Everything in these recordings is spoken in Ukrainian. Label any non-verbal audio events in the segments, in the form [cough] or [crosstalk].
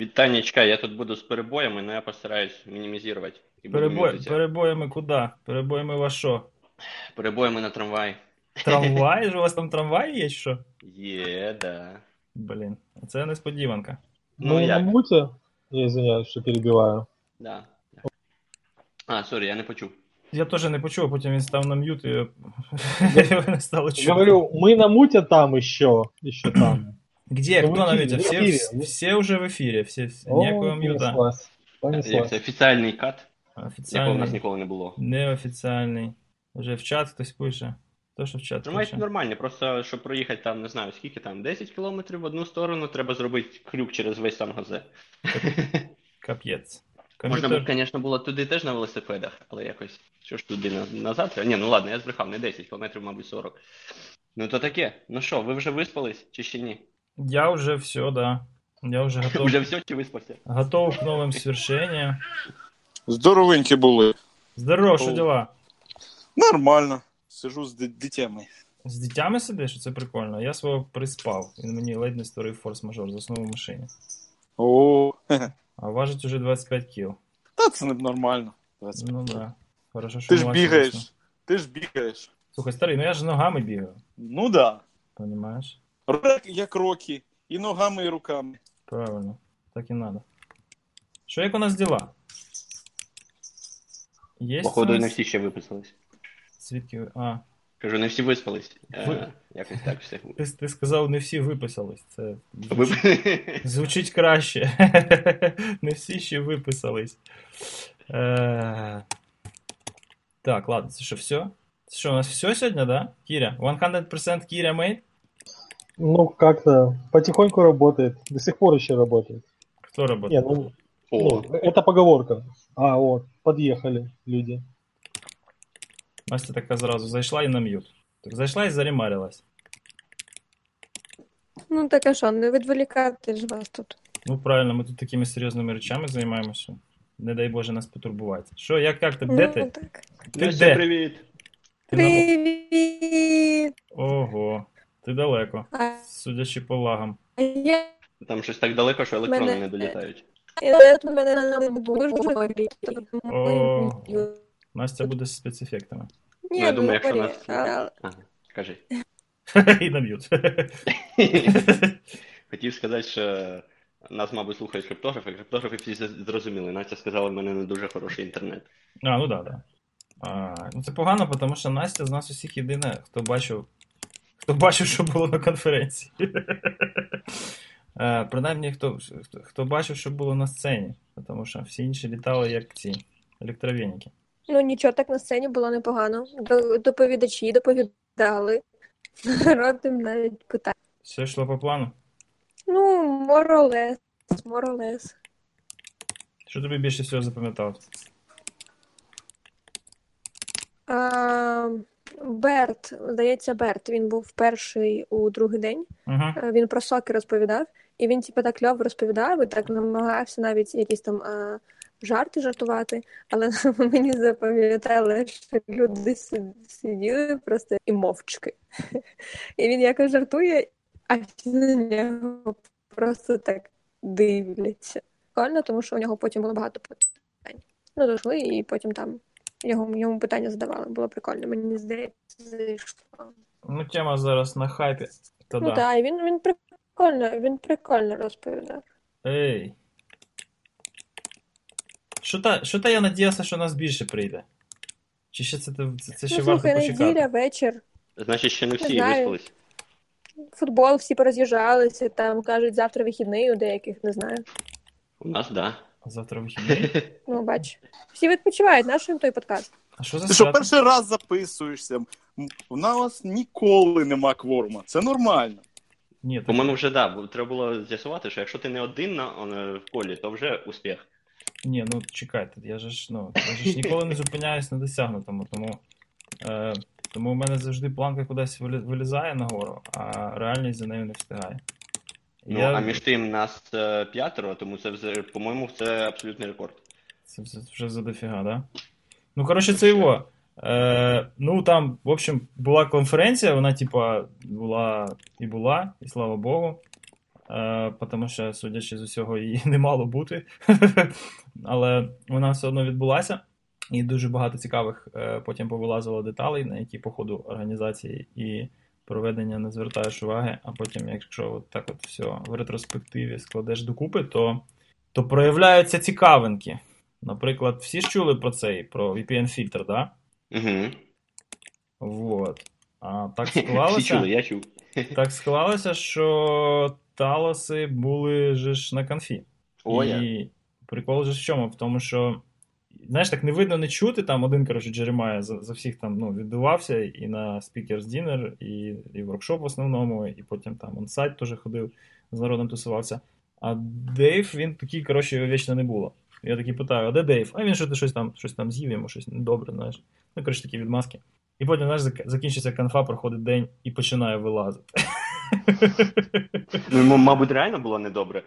Вітанечка, я тут буду з перебоями, але я постараюсь буду Перебой, перебоями куди? Перебоями во що? Перебоями на трамвай. Трамвай? [laughs] У вас там трамвай є, що? Є, да. Блін, це несподіванка. Ну, на як? муте, я извиняюсь, что перебиваю. Да. А, сорі, я не почув. Я теж не почув, а потім він став на mute і [laughs] не стало чути. Говорю, мы на мьюте там еще, еще там. Где? Ну, Кто на эфире, мюте? в Все, уже в всі, всі. О, ніякого м'юта. це офіціальний кат, якого в нас ніколи не було. неофіціальний. Вже в чат хтось пише. Хто що в чат Трамвай пише? нормальний, просто щоб проїхати там, не знаю, скільки там, 10 кілометрів в одну сторону, треба зробити крюк через весь Сан-Гозе. [laughs] Капець. Можна б, звісно, було туди теж на велосипедах, але якось. Що ж туди назад? Ні, ну ладно, я збрехав, не 10 кілометрів, мабуть, 40. Ну то таке. Ну що, ви вже виспались чи ще ні? Я вже все, да. Я вже [laughs] готов. Вже все чи виспався? Готов к новым свершениям. Здоровенькі були. Здорово, що дела? Нормально. Сижу з ди- дитями. З дитями сидиш? Це прикольно. Я свого приспав. Він мені ледь не створив форс-мажор, заснув у машині. О. А важить уже 25 кіл. та це не нормально. 25. Ну да. Хорошо, що Ти у ж вас бігаєш. Ти ж бігаєш. Слухай, старий, ну я ж ногами бігаю. Ну да. Понимаєш? Рок як роки. І ногами, і руками. Правильно. Так і надо. Що як у нас діла? Є Походу, не всі ще виписались. свідки. А, Кажу, не всі виспались. Е, Ви- якось так все. ти, ти сказав, не всі виписались. Це Вип- Звучить краще. [laughs] Не всі ще виписались. Е, Так, ладно, це що, все? Це що, у нас все сьогодні, да? Кіря? 100% Кіря мейт? Ну, как-то потихоньку работает. До сих пор еще работает. Хто робить? Не, ну, О, ну, это поговорка. А, вот, подъехали люди. Настя така зразу зайшла і на м'ют. Так зайшла і заремарилась. Ну так а що, не відволікати ж вас тут. Ну правильно, ми тут такими серйозними речами займаємося. Не дай Боже нас потурбувати. Що, як, як ти? Де ну, ти? так. Ти Настя, де? привіт. Ти на... Привіт! Ого, Ти далеко. Судячи по лагам. Там щось так далеко, що електрони Мене- не долітають. О. Настя буде з спецефектами. Ну, я думаю, якщо нас- Ага, кажи. [laughs] І на м'ют. [laughs] Хотів сказати, що нас, мабуть, слухають криптографи. Криптографи всі зрозуміли. Настя сказала, в мене не дуже хороший інтернет. А, ну да, да. Ну це погано, тому що Настя з нас усіх єдина, хто бачив, хто бачив, що було на конференції. Е, Принаймні, хто, хто, бачив, що було на сцені, тому що всі інші літали як ці електровеніки. Ну нічого, так на сцені було непогано. Доповідачі доповідали. [laughs] Народ їм навіть питання. Все йшло по плану. Ну, or less. Що тобі більше всього запам'яталось? А, Берт, здається, Берт. Він був перший у другий день. Е, Він про соки розповідав, і він типу так кльово розповідав, і так намагався навіть якісь там а, жарти жартувати, але [laughs] мені запам'ятали, що люди сиділи просто і мовчки. І він якось жартує, а всі на нього просто так дивляться. Прикольно, тому що у нього потім було багато питань. Ну, дійшли, і потім там його, йому питання задавали. Було прикольно, мені здається, зайшло. Ну, тема зараз на хайпі. Та Ну да. так, він, він прикольно, він прикольно розповідав. Ей. Що та, що та я надіявся, що нас більше прийде? Чи ще це, це, це ще ну, варто слухай, почекати? неділя, вечір, Значить, ще не всі знаю. виспались. футбол, всі пороз'їжджалися, там кажуть, завтра вихідний у деяких, не знаю. У нас, да. Завтра вихідний. [laughs] Ну, бач. Всі відпочивають, наш їм той подкаст. А що за Ти що свято? перший раз записуєшся? У нас ніколи нема кворума. Це нормально. Ні, так, По-моєму, вже да, бо треба було з'ясувати, що якщо ти не один на е, в колі, то вже успіх. ні, ну чекайте, я же ж, ну, я же ж ніколи не зупиняюсь на досягнутому, тому, е, тому у мене завжди планка кудись вилі- вилізає нагору, а реальність за нею не встигає. Ну, Я- а між тим нас е, п'ятеро, тому це, по-моєму, це абсолютний рекорд. Це вже, вже за дофіга, да? Ну, коротше, це його. Е, ну, там, в общем, була конференція, вона, типа, була і була, і слава Богу. е, тому що, судячи з усього, її [laughs] не мало бути. [laughs] Але вона все одно відбулася. І дуже багато цікавих е, потім повилазило деталей, на які по ходу організації і проведення не звертаєш уваги, а потім, якщо от так от все в ретроспективі складеш докупи, то, то проявляються цікавинки. Наприклад, всі ж чули про цей, про VPN-фільтр, да? Угу. Вот. А так [laughs] Всі склалося, чули, я чув. [laughs] так склалося, що Talos и були же ж на конфі. О, я. Прикол же в чому? В тому, що, знаєш, так не видно, не чути. Там один, коротше, Джеремая за, за всіх там ну, відбивався і на Speakers Dinner, і, і воркшоп в основному, і потім там он сайт теж ходив, з народом тусувався. А Дейв, він такий, коротше, його вічно не було. Я такий питаю, а де Дейв? А він що щось там, щось там з'їв, йому щось недобре, знаєш. Ну, коротше, такі відмазки. І потім, знаєш, закінчиться конфа, проходить день і починає вилазити. Ну, йому, мабуть, реально було недобре.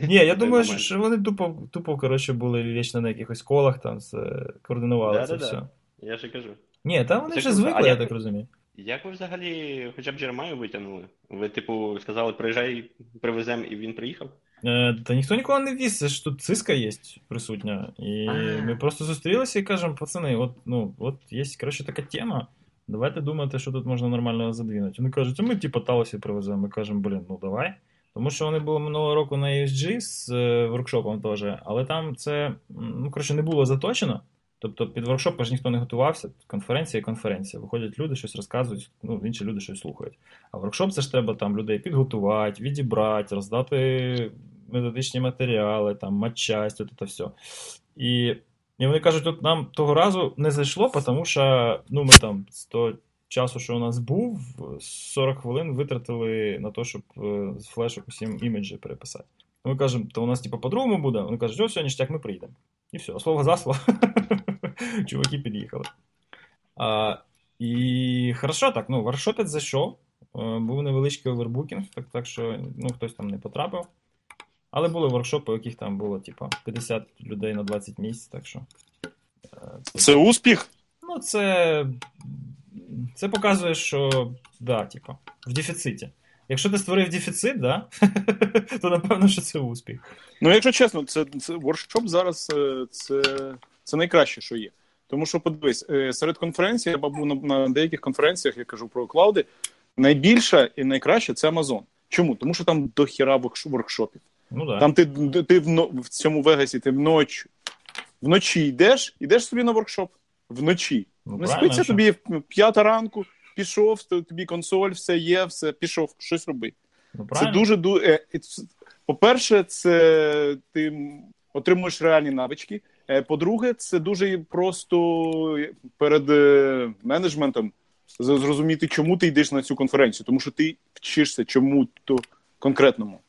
Ні, я думаю, що, момент. що вони тупо, тупо коротше, були вічно на якихось колах, там з- е, координували це Да-да-да. все. Я ж і кажу. Ні, там вони Це вже звикли, А я як- так розумію. Як ви взагалі хоча б Джеремаю витягнули? Ви, типу, сказали, приїжджай, привеземо, і він приїхав? Е, та ніхто нікого не віз, це ж тут циска є присутня. І ми просто зустрілися і кажемо, пацани, от, ну, от є, коротше, така тема. Давайте думати, що тут можна нормально задвинути. Вони кажуть, ми типу Talos і привеземо. Ми кажемо, блін, ну давай. Тому що вони були минулого року на UISG з е, воркшопом теж, але там це ну, коротше, не було заточено. Тобто під воркшоп ж ніхто не готувався. Конференція і конференція. Виходять люди, щось розказують, ну, інші люди щось слухають. А воркшоп це ж треба там людей підготувати, відібрати, роздати методичні матеріали, там, матчасть, от це все. І, і вони кажуть, от нам того разу не зайшло, тому що ну, ми там 100 часу, що у нас був, 40 хвилин витратили на те, щоб е, з флешок усім іміджі переписати. Ми кажемо, то у нас типу, по-другому буде. Вони кажуть, о, все, ніштяк, ми приїдемо. І все, слово за слово. [laughs] Чуваки під'їхали. А, і хорошо так, ну, воркшопець зайшов. Е, Був невеличкий овербукінг, так, так що ну, хтось там не потрапив. Але були воркшопи, у яких там було, типу, 50 людей на 20 місць, так що. це- Це успіх. Ну, це. Це показує, що да, типу, в дефіциті. Якщо ти створив дефіцит, да, [laughs] то напевно, що це успіх. Ну, якщо чесно, це, це воркшоп зараз е, це, це найкраще, що є. Тому що подивись, е, серед конференцій, я був на, на деяких конференціях, я кажу про клауди, найбільша і найкраще це Amazon. Чому? Тому що там дохіра воркшопів. Ну да. Там ти, ти в, в цьому Вегасі ти вночі, вночі йдеш, йдеш собі на воркшоп. Вночі. Ну, Не спиться що? тобі в п'ята ранку, пішов, тобі консоль, все є, все, пішов, щось роби. Ну, Це дуже ду- е, По-перше, це ти отримуєш реальні навички. Е, По-друге, це дуже просто перед е, менеджментом зрозуміти, чому ти йдеш на цю конференцію, тому що ти вчишся чому-то конкретному.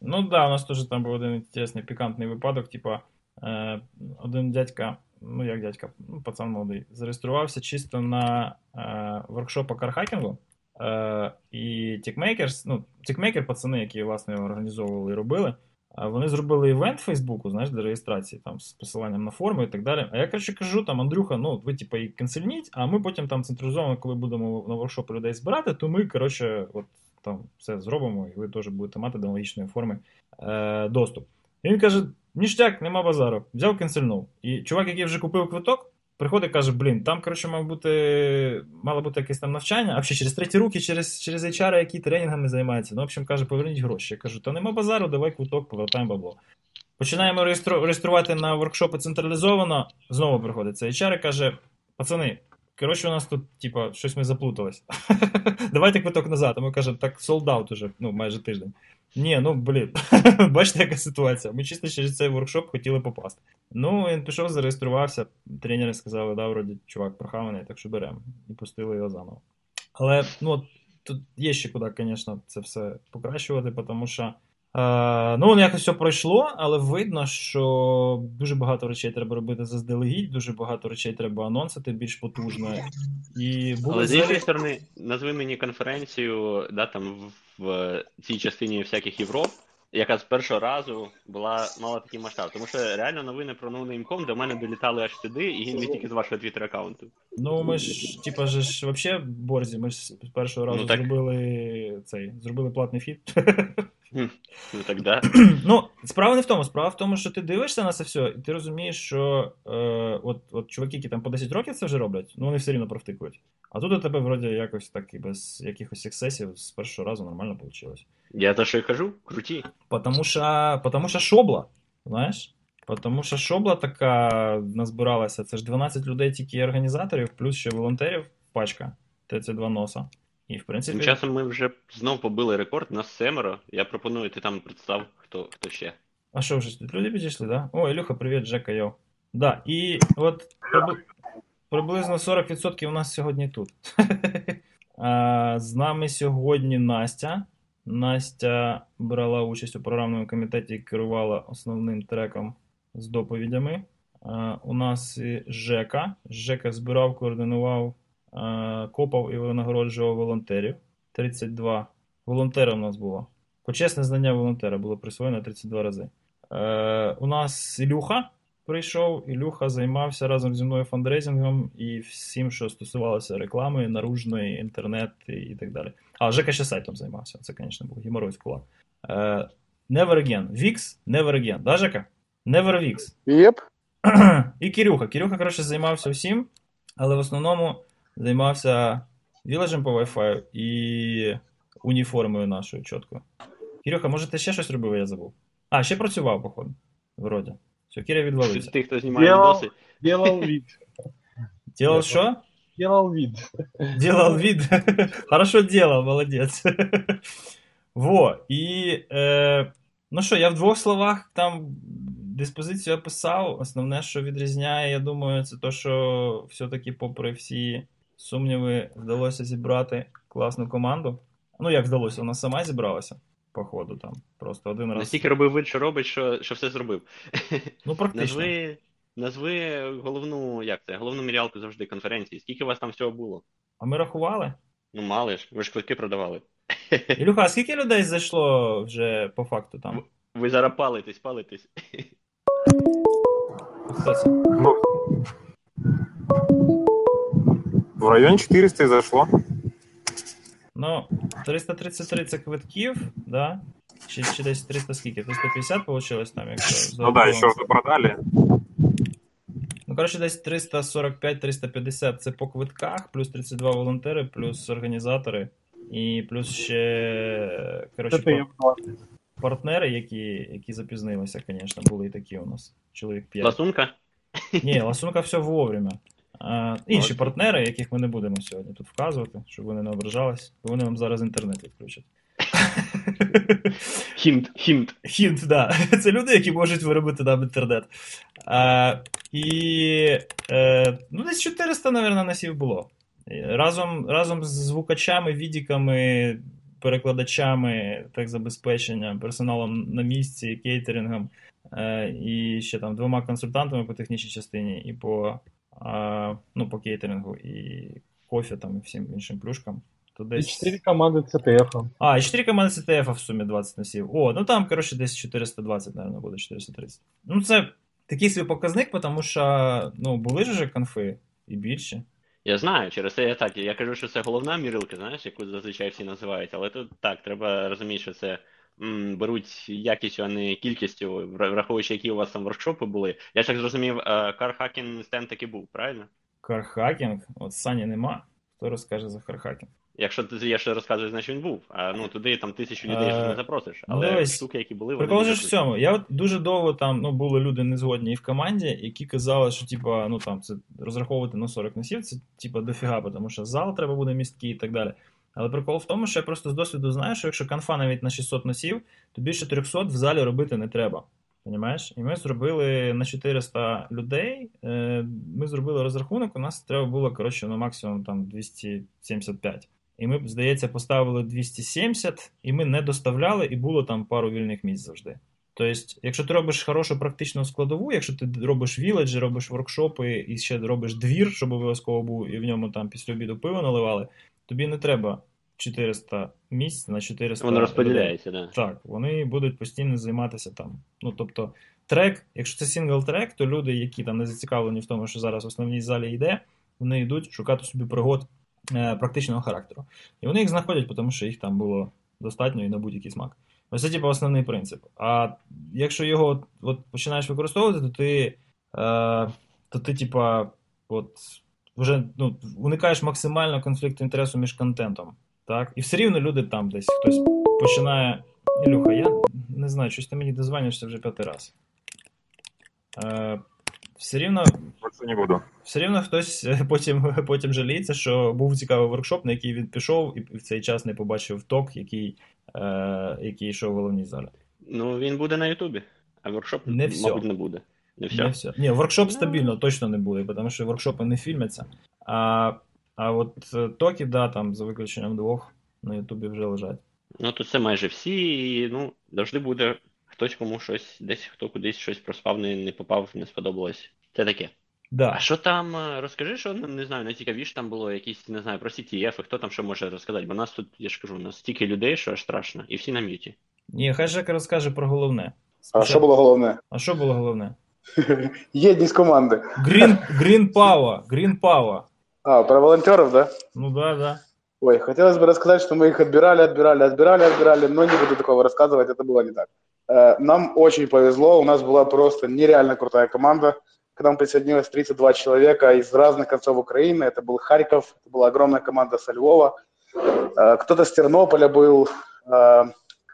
Ну да, у нас теж там був один інтересний пікантний випадок. Типа, е, один дядька, ну як дядька, ну, пацан молодий, зареєструвався чисто на е, воркшоп по car hacking у. Е, і Techmakers, ну, Techmaker, пацани, які власне організовували і робили, вони зробили івент Фейсбуку, знаєш, для реєстрації там з посиланням на форму і так далі. А я коротше кажу, там, Андрюха, ну ви типа і cancel ьніть, а ми потім там централізовано, коли будемо на воркшопи людей збирати, то ми, коротше, от там все зробимо, і ви теж будете мати до аналогічної форми е, доступ. І він каже: ніштяк, нема базару. Взяв кінцельнув. І чувак, який вже купив квиток, приходить і каже: блін, там, коротше, мав бути, мало бути якесь там навчання, а взагалі через треті руки, через, через HR, які тренінгами займаються. Ну, в общем, каже, поверніть гроші. Я кажу, та нема базару, давай квиток, повертаємо бабло. Починаємо реєструвати на воркшопи централізовано. Знову приходить HR і каже: пацани, коротше, у нас тут, типа, щось ми заплутались. [laughs] Давайте квиток назад. А ми кажемо, так солдат уже, ну, майже тиждень. Ні, ну блін, [laughs] бачите, яка ситуація. Ми чисто через цей воркшоп хотіли попасти. Ну, він пішов, зареєструвався. Тренери сказали, да, вроді, чувак прохаваний, так що беремо. І пустили його заново. Але ну, тут є ще куди, звісно, це все покращувати, тому що. Е, ну, воно якось все пройшло, але видно, що дуже багато речей треба робити заздалегідь, дуже багато речей треба анонсити більш потужно. І були Але з іншої сторони, назви мені конференцію, да, там в, в цій частині всяких Європ, яка з першого разу була мала такий масштаб. Тому що реально новини про NoName.com до мене долітали аж сюди, і не тільки з вашого твіттер аккаунту. Ну, ми ж, типа, же ж вообще борзі, ми ж з першого разу Ну, зробили цей, зробили платний фіт. [laughs] Ну так да. [clears throat] Ну, справа не в тому. Справа в тому, що ти дивишся на це все, і ти розумієш, що е, от, от чуваки, які там по 10 років це вже роблять, ну вони все рівно провтикують. А тут у тебе вроді якось так і без якихось ексцесів з першого разу нормально вийшло. Я то що й кажу, круті. Потому що, потому що шобла, знаєш? Потому що шобла така назбиралася. Це ж 12 людей тільки організаторів, плюс ще волонтерів пачка. ТЦ2 носа. І в принципі. Тим часом ми вже знов побили рекорд, нас семеро. Я пропоную, ти там представ, хто, хто ще. А що вже тут люди підійшли, да? О, Ілюха, привіт, Джека, йо. Да, і от приблизно 40% у нас сьогодні тут. [laughs] З нами сьогодні Настя. Настя брала участь у програмному комітеті і керувала основним треком з доповідями. У нас Жека. Жека збирав, координував, копав і винагороджував волонтерів. 32 волонтера у нас було. Почесне знання волонтера було присвоєно 32 рази. Е, у нас Ілюха прийшов. Ілюха займався разом зі мною фандрейзингом і всім, що стосувалося реклами, наружної, інтернет і, так далі. А, Жека ще сайтом займався. Це, звісно, був геморрой кулак. Е, never again. Vix, never again. Да, Жека? Never Vix. Єп. І Кирюха. Кирюха, коротше, займався всім, але в основному займався village ем по Wi-Fi і уніформою нашою чіткою. Кирюха, може, ти ще щось робив, я забув. А, ще працював, походу. Вроді. Все, Киря відвалився. Ти, хто знімає Ділав. відоси. Делал [laughs] вид. Делал що? Делал вид. Делал вид. Хорошо делал, молодець. Во. І. Е, ну що, я в двох словах там диспозицію описав. Основне, що відрізняє, я думаю, це те, що все-таки, попри всі сумніви, вдалося зібрати класну команду. Ну, як вдалося, вона сама зібралася, по ходу там. Просто один раз. Настільки робив вид, що робить, що, що все зробив. [laughs] Ну, практично. Назви, назви головну, як це, головну мірялку завжди конференції. Скільки у вас там всього було? А ми рахували? Ну, мали ж, ви ж квитки продавали. [laughs] Ілюха, а скільки людей зайшло вже по факту там? Ви зараз палитесь, палитесь. Хто це? В районе 400 и зашло. Ну, 333 це квитків, да? Чи, чи десь 300 скільки? 350 вийшло там, якщо Ну да, еще же продали. Ну, коротше, десь 345-350 це по квитках, плюс 32 волонтери, плюс організатори, і плюс ще коротше, пар- партнери, які, які запізнилися, звісно, були і такі у нас. Чоловік 5. Ласунка? Ні, ласунка все вовремя. А, інші Молодці. партнери, яких ми не будемо сьогодні тут вказувати, щоб вони не ображались, бо вони вам зараз інтернет відключать. [laughs] Хінт, хінт. Хінт, да. [laughs] Це люди, які можуть виробити нам інтернет. А, і е, ну, десь 400, мабуть, носів було. Разом, разом з звукачами, відіками, перекладачами, так забезпечення, персоналом на місці, кейтерингом, е, і ще там двома консультантами по технічній частині, і по, а, ну, по кейтерингу, і кофе там, і всім іншим плюшкам. То И десь... 4 команды ЦТФ. А, і 4 команди CTF в сумі 20 носів. О, ну там, коротше, десь 420, наверное, буде 430. Ну, це такий свій показник, тому що ну, були ж вже конфи і більше. Я знаю, через це я так. Я кажу, що це головна мірилка, знаєш, яку зазвичай всі називають, але тут так, треба розуміти, що це беруть якістю, а не кількістю, враховуючи, які у вас там воркшопи були. Я так зрозумів, car hacking стенд таки був, правильно? Car hacking, от Сані нема. Хто розкаже за car hacking? Якщо ти я ще розказую, значить він був. А ну туди там тисячу людей Е, ж не запросиш. Але дивись, штуки, які були, вони ж в цьому. Я от дуже довго там ну, були люди незгодні і в команді, які казали, що типа, ну там це розраховувати на 40 носів, це типа дофіга, тому що зал треба буде місткий і так далі. Але прикол в тому, що я просто з досвіду знаю, що якщо конфа навіть на 600 носів, то більше 300 в залі робити не треба. Понімаєш? І ми зробили на 400 людей. е, Ми зробили розрахунок, у нас треба було, коротше, на максимум там 275. І ми, здається, поставили 270, і ми не доставляли, і було там пару вільних місць завжди. Тобто, якщо ти робиш хорошу практичну складову, якщо ти робиш віледжі, робиш воркшопи і ще робиш двір, щоб обов'язково був, і в ньому там після обіду пиво наливали, тобі не треба 400 місць на 400 Воно розподіляється, да. Так, вони будуть постійно займатися там. Ну, тобто, трек, якщо це сингл трек, то люди, які там не зацікавлені в тому, що зараз в основній залі йде, вони йдуть шукати собі пригод е, практичного характеру. І вони їх знаходять, тому що їх там було достатньо і на будь-який смак. Ось це, типу, основний принцип. А якщо його от, от починаєш використовувати, то ти, е, то ти, типа, от, вже ну, уникаєш максимально конфлікту інтересу між контентом. Так? І все рівно люди там десь хтось починає. Ілюха, я не знаю, щось ти мені дозвонишся вже п'ятий раз. Е, все рівно не буду. все рівно хтось е, потім, потім жаліється, що був цікавий воркшоп, на який він пішов, і в цей час не побачив ток, який, е, який йшов в головній залі. Ну, він буде на Ютубі, а воркшоп, Не всьо. мабуть, не буде. Не все. Не все. Ні, воркшоп стабільно точно не буде, тому що воркшопи не фільмяться. А, а от е, talk и, да, там, за виключенням двох, на Ютубі вже лежать. Ну, то це майже всі, і ну, завжди буде хтось кому щось, десь хто кудись щось проспав, не, не попав, не сподобалось. Це таке. Да. А що там, е, розкажи, що ну, не знаю, найцікавіше там було якісь, не знаю, про CTF, і хто там що може розказати, бо нас тут, я ж кажу, у нас стільки людей, що аж страшно, і всі на м'юті. Ні, хай Жека розкаже про головне. А що було головне? А що було головне? [laughs] Єдність команди. Green, Green Power, Green Power. А, про волонтеров, да? Ну да, да. Ой, хотелось бы рассказать, что мы их отбирали, отбирали, отбирали, отбирали, но не буду такого рассказывать, это было не так. Э, Нам очень повезло, у нас была просто нереально крутая команда. К нам присоединилось 32 человека из разных концов Украины. Это был Харьков, это была огромная команда со Львова. Э, Кто-то с Тернополя был. Э,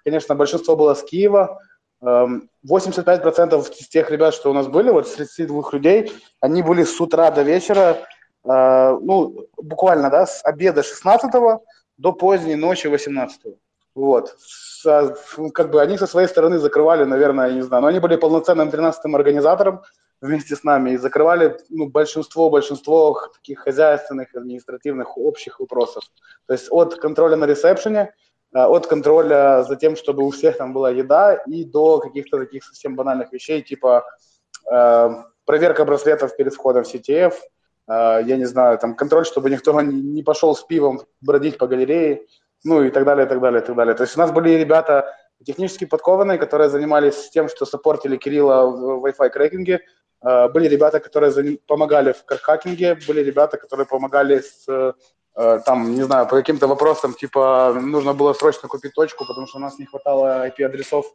Конечно, большинство было с Киева. Эм, 85% из тех ребят, что у нас были, вот с 32 людей, они были с утра до вечера Э, ну, буквально, да, с обеда 16 до поздней ночи 18 Вот. Со- как бы они со своей стороны закрывали, наверное, я не знаю, но они были полноценным 13-м организатором вместе с нами и закрывали ну, большинство, большинство таких хозяйственных, административных, общих вопросов. То есть от контроля на ресепшене, э, от контроля за тем, чтобы у всех там была еда, и до каких-то таких совсем банальных вещей, типа э, проверка браслетов перед входом в CTF, я не знаю, там контроль, чтобы никто [laughs] не, пошел с пивом бродить по галерее, ну и так далее, и так далее, и так далее. То есть у нас были ребята технически подкованные, которые занимались тем, что саппортили Кирилла в Wi-Fi крекинге, Э, были ребята, которые помогали в кархакинге, были ребята, которые помогали с, э, там, не знаю, по каким-то вопросам, типа, нужно было срочно купить точку, потому что у нас не хватало IP-адресов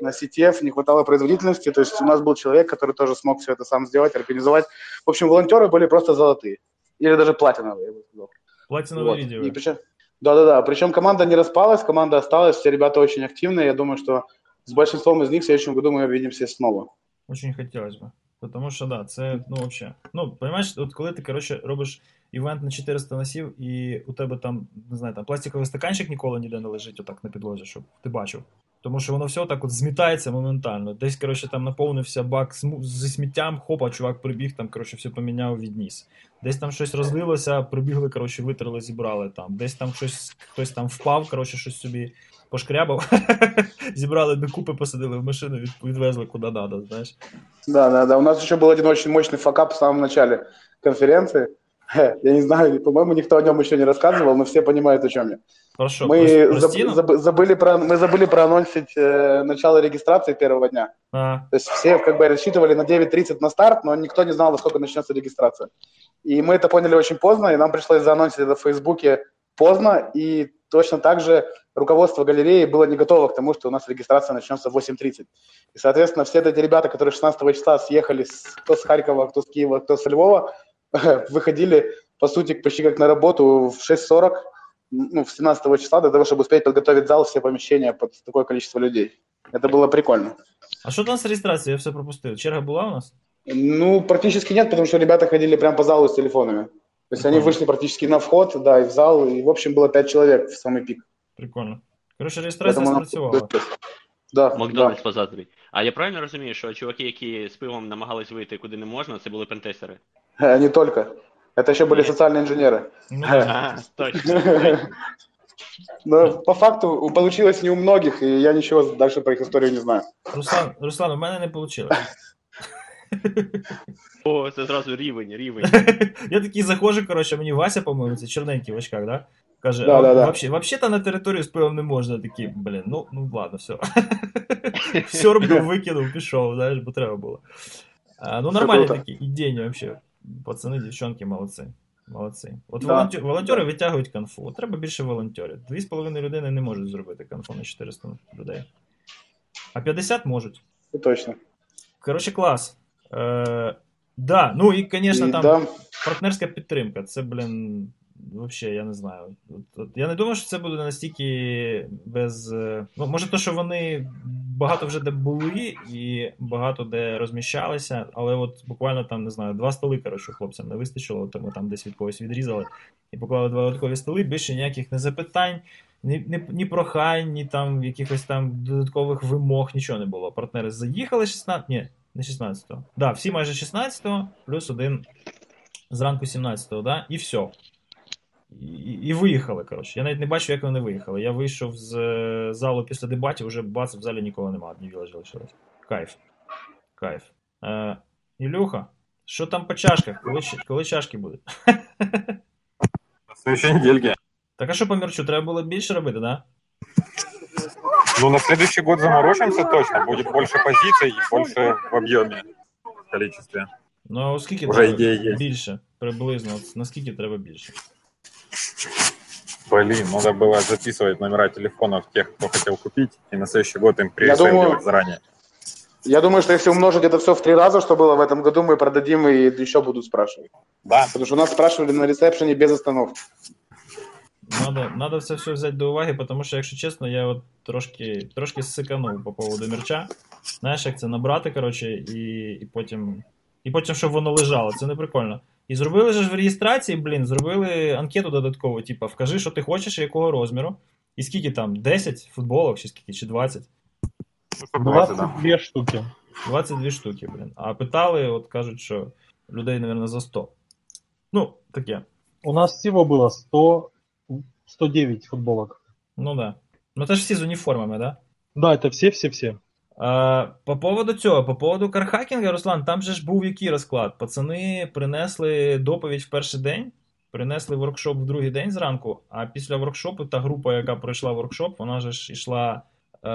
на CTF, не хватало производительности, то есть у нас был человек, который тоже смог все это сам сделать, организовать. В общем, волонтеры были просто золотые, или даже платиновые, я бы сказал. Платинове Вот. відео. И причем, да-да-да, причем команда не распалась, команда осталась, все ребята очень активные, я думаю, что с большинством из них в следующем году мы увидимся снова. Очень хотілося б. Тому що, да, це, ну, взагалі. Ну, розумієш, от коли ти, коротше, робиш івент на 400 носів, і у тебе там, не знаю, там пластиковий стаканчик ніколи ніде не лежить отак на підлозі, щоб ти бачив. Тому що воно все так от змітається моментально. Десь, коротше, там наповнився бак зі сміттям, хопа, чувак прибіг, там, коротше, все поміняв, відніс. Десь там щось розлилося, прибігли, коротше, витерли, зібрали там. Десь там щось, хтось там впав, коротше, щось собі пошкрябав, [laughs] зібрали докупи, посадили в машину, відвезли куди треба, знаєш. Да, да, да. У нас еще был один очень мощный факап в самом начале конференции. [laughs] Я не знаю, по-моему, никто о нем еще не рассказывал, но все понимают, о чем я. Про що? Мы, заб- заб- забыли, про, мы забыли проанонсить э, начало регистрации первого дня. А, То есть все как бы рассчитывали на 9.30 на старт, но никто не знал, во сколько начнется регистрация. И мы это поняли очень поздно, и нам пришлось заанонсить это в Фейсбуке поздно, и точно так же руководство галереи было не готово к тому, что у нас регистрация начнется в 8.30. И, соответственно, все эти ребята, которые 16 числа съехали с, кто с Харькова, кто с Киева, кто со Львова, [laughs] выходили, по сути, почти как на работу в 6.40, ну, в 17 числа, для того, чтобы успеть подготовить зал, все помещения под такое количество людей. Это было прикольно. а що там з реєстрацією? Я все пропустив. Черга була у нас? Ну, практически нет, потому что ребята ходили прям по залу с телефонами. То есть они Прикольно. вышли практически на вход, да, и в зал, и, в общем, было 5 человек в самый пик. Прикольно. Коротше, реєстрація Поэтому нам- спрацювала. [laughs] Да, да. Макдональдс позаторі. А я правильно розумію, що чуваки, які з пивом намагались вийти куди не можна, це були пентестери? Э, Не только. Это еще были Нет. социальные инженеры. Ну, [laughs] А, точно. Но по факту получилось не у многих, и я ничего дальше про их историю не знаю. Руслан, Руслан, у мене не вийшло. [laughs] О, це зразу рівень, рівень. [laughs] Я такий заходжу, коротше, мені Вася, по-моєму, це чорненький в очках, да? Каже, Да, а, да, да. вообще, вообще-то на територію з пивом не можна. Такий, блін, ну, ну ладно, все. все робив, викинув, пішов, знаєш, бо треба було. А, ну, нормальні круто. такі ідейні вообще. Пацани, дівчонки, молодці. Молодці. От Да. волонтер, волонтери витягують конфу. От Треба більше волонтерів. Дві з половиною людини не можуть зробити конфу на 400 людей. А 50 можуть. Це точно. Коротше, клас. Е, да, ну і, звісно, там да, партнерська підтримка. Це, блін, взагалі, я не знаю. От, от, я не думаю, що це буде настільки без. е, Ну, може, то, що вони багато вже де були і багато де розміщалися, але от буквально там, не знаю, два столи, коротше, хлопцям не вистачило, тому там десь від когось відрізали і поклали два додаткові столи, більше ніяких не запитань. Ні, ні, ні прохань, ні там якихось там додаткових вимог, нічого не було. Партнери заїхали 16, ні, не 16-го. Да, всі майже 16-го, плюс один зранку 17-го, да, і все. І, і виїхали, коротше. Я навіть не бачу, як вони виїхали. Я вийшов з е, залу після дебатів, вже бац, в залі нікого немає, одні вілажі лишилось. Кайф. Кайф. Е, Ілюха, що там по чашках? Коли, ч- коли чашки будуть? На следующей недельке. Так а що по мерчу? Треба було більше робити, да? Ну, на следующий год заморочимся точно. Будет больше позиций и больше в объеме, в количестве. Ну, а скільки Уже треба ідея є. більше? Приблизно. От Наскільки треба більше? Блин, надо было записывать номера телефонов тех, кто хотел купить, и на следующий год им пресейл думаю- делать заранее. Я думаю, что если умножить это все в три раза, что было в этом году, мы продадим и еще будут спрашивать. Да, Потому что у нас спрашивали на ресепшене без остановки. Надо, надо це все взяти до уваги, тому що, якщо чесно, я от трошки, трошки сиканув по поводу мерча. Знаєш, як це набрати, коротше, і, і потім. І потім, щоб воно лежало, це не прикольно. І зробили же ж в реєстрації, блін, зробили анкету додаткову, типу, вкажи, що ти хочеш, і якого розміру. І скільки там, 10 футболок, чи скільки, чи 20? ну, чтоб 20, да. 22 штуки. 22 штуки, блін. А питали, от кажуть, що людей, мабуть, за 100. Ну, таке. У нас всего было 100, 109 футболок. Ну да. Ну це ж всі з уніформами, да? Да, это все-все-все. А, по поводу цього, по поводу car hacking а, Руслан, там же ж був який розклад? Пацани принесли доповідь в перший день, принесли воркшоп в другий день зранку, а після воркшопу та група, яка пройшла воркшоп, вона же ж йшла е,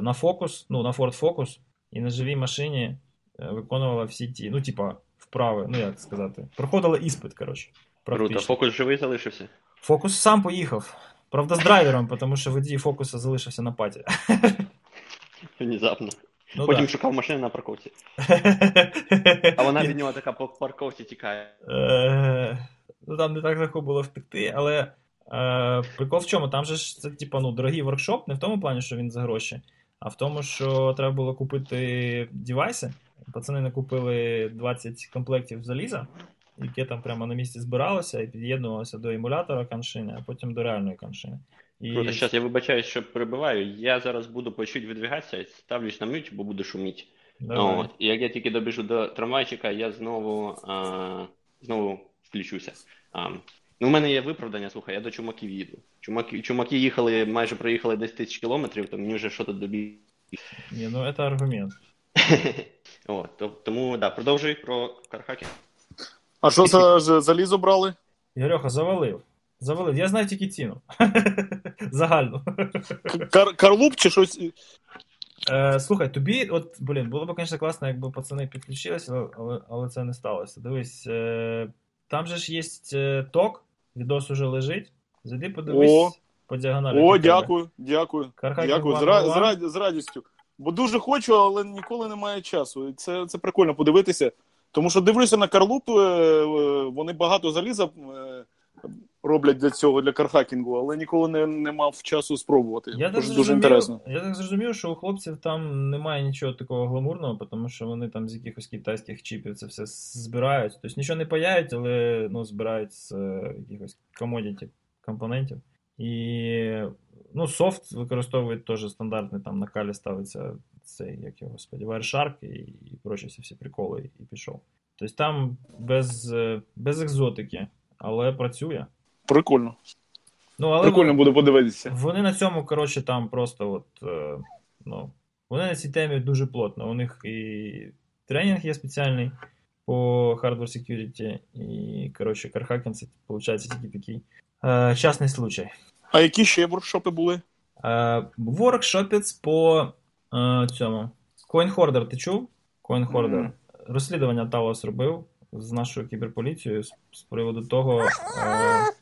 на фокус, ну, на Ford Focus, і на живій машині е, виконувала всі ті, ну, типа, вправи, ну як сказати, проходила іспит, коротше. Круто, фокус живий залишився. Фокус сам поїхав. Правда, з драйвером, тому що водій фокуса залишився на паті. [laughs] [laughs] Внезапно. Ну, Потім да. шукав машину на парковці. [laughs] А вона від нього така по парковці тікає. Е, Ну, там не так легко було втекти, але е, прикол в чому? Там же ж це, типа, ну, дорогий воркшоп, не в тому плані, що він за гроші, а в тому, що треба було купити девайси. Пацани накупили 20 комплектів заліза, яке там прямо на місці збиралося і під'єднувалося до емулятора каншини, а потім до реальної каншини. І... Круто, зараз я вибачаюсь, що перебиваю. Я зараз буду по чуть відвігатися, ставлюсь на мить, бо буду шуміти. Давай. От. І як я тільки добіжу до трамвайчика, я знову, а, знову включуся. А, ну, у мене є виправдання, слухай, я до чумаків їду. Чумаки, чумаки їхали, майже проїхали 10 тисяч кілометрів, то мені вже що тут добіг. Ні, ну це аргумент. [laughs] От, то, тому, да, продовжуй про кархаки. А що за залізо брали? Ігорьоха, завалив. Завалив. Я знаю тільки ціну. [laughs] Загальну. Кар- Карлуп чи щось? Е, слухай, тобі, от, блін, було б, звісно, класно, якби пацани підключилися, але, але, але це не сталося. Дивись, е, там же ж є е, ток, відос уже лежить. Зайди, подивись О. по діагоналі. О, дякую, дякую. Car hacking Дякую. З, ра- з, з радістю. Бо дуже хочу, але ніколи немає часу. І Це, це прикольно подивитися. Тому що дивлюся на Карлуп, е, е, вони багато заліза е, роблять для цього, для car hacking у, але ніколи не, не мав часу спробувати. Я так, дуже, дуже зрозумів, інтересно. я так зрозумів, що у хлопців там немає нічого такого гламурного, тому що вони там з якихось китайських чіпів це все збирають. Тобто нічого не паяють, але ну, збирають з е, якихось commodity компонентів. І ну, софт використовують теж стандартний, там на калі ставиться цей, як його господи, Wireshark і, і прочі всі всі приколи, і пішов. Тобто там без, е, без екзотики, але працює. Прикольно. Ну, але Прикольно буде подивитися. вони на цьому, коротше, там просто от, е, ну, вони на цій темі дуже плотно. У них і тренінг є спеціальний по hardware security, і, коротше, кархакін це, виходить, тільки такий е, частний случай. А які ще воркшопи були? Е, воркшопець по е, цьому. CoinHorder, ти чув? CoinHorder. Мгм. Розслідування Талос робив з нашою кіберполіцією з, з приводу того. Е,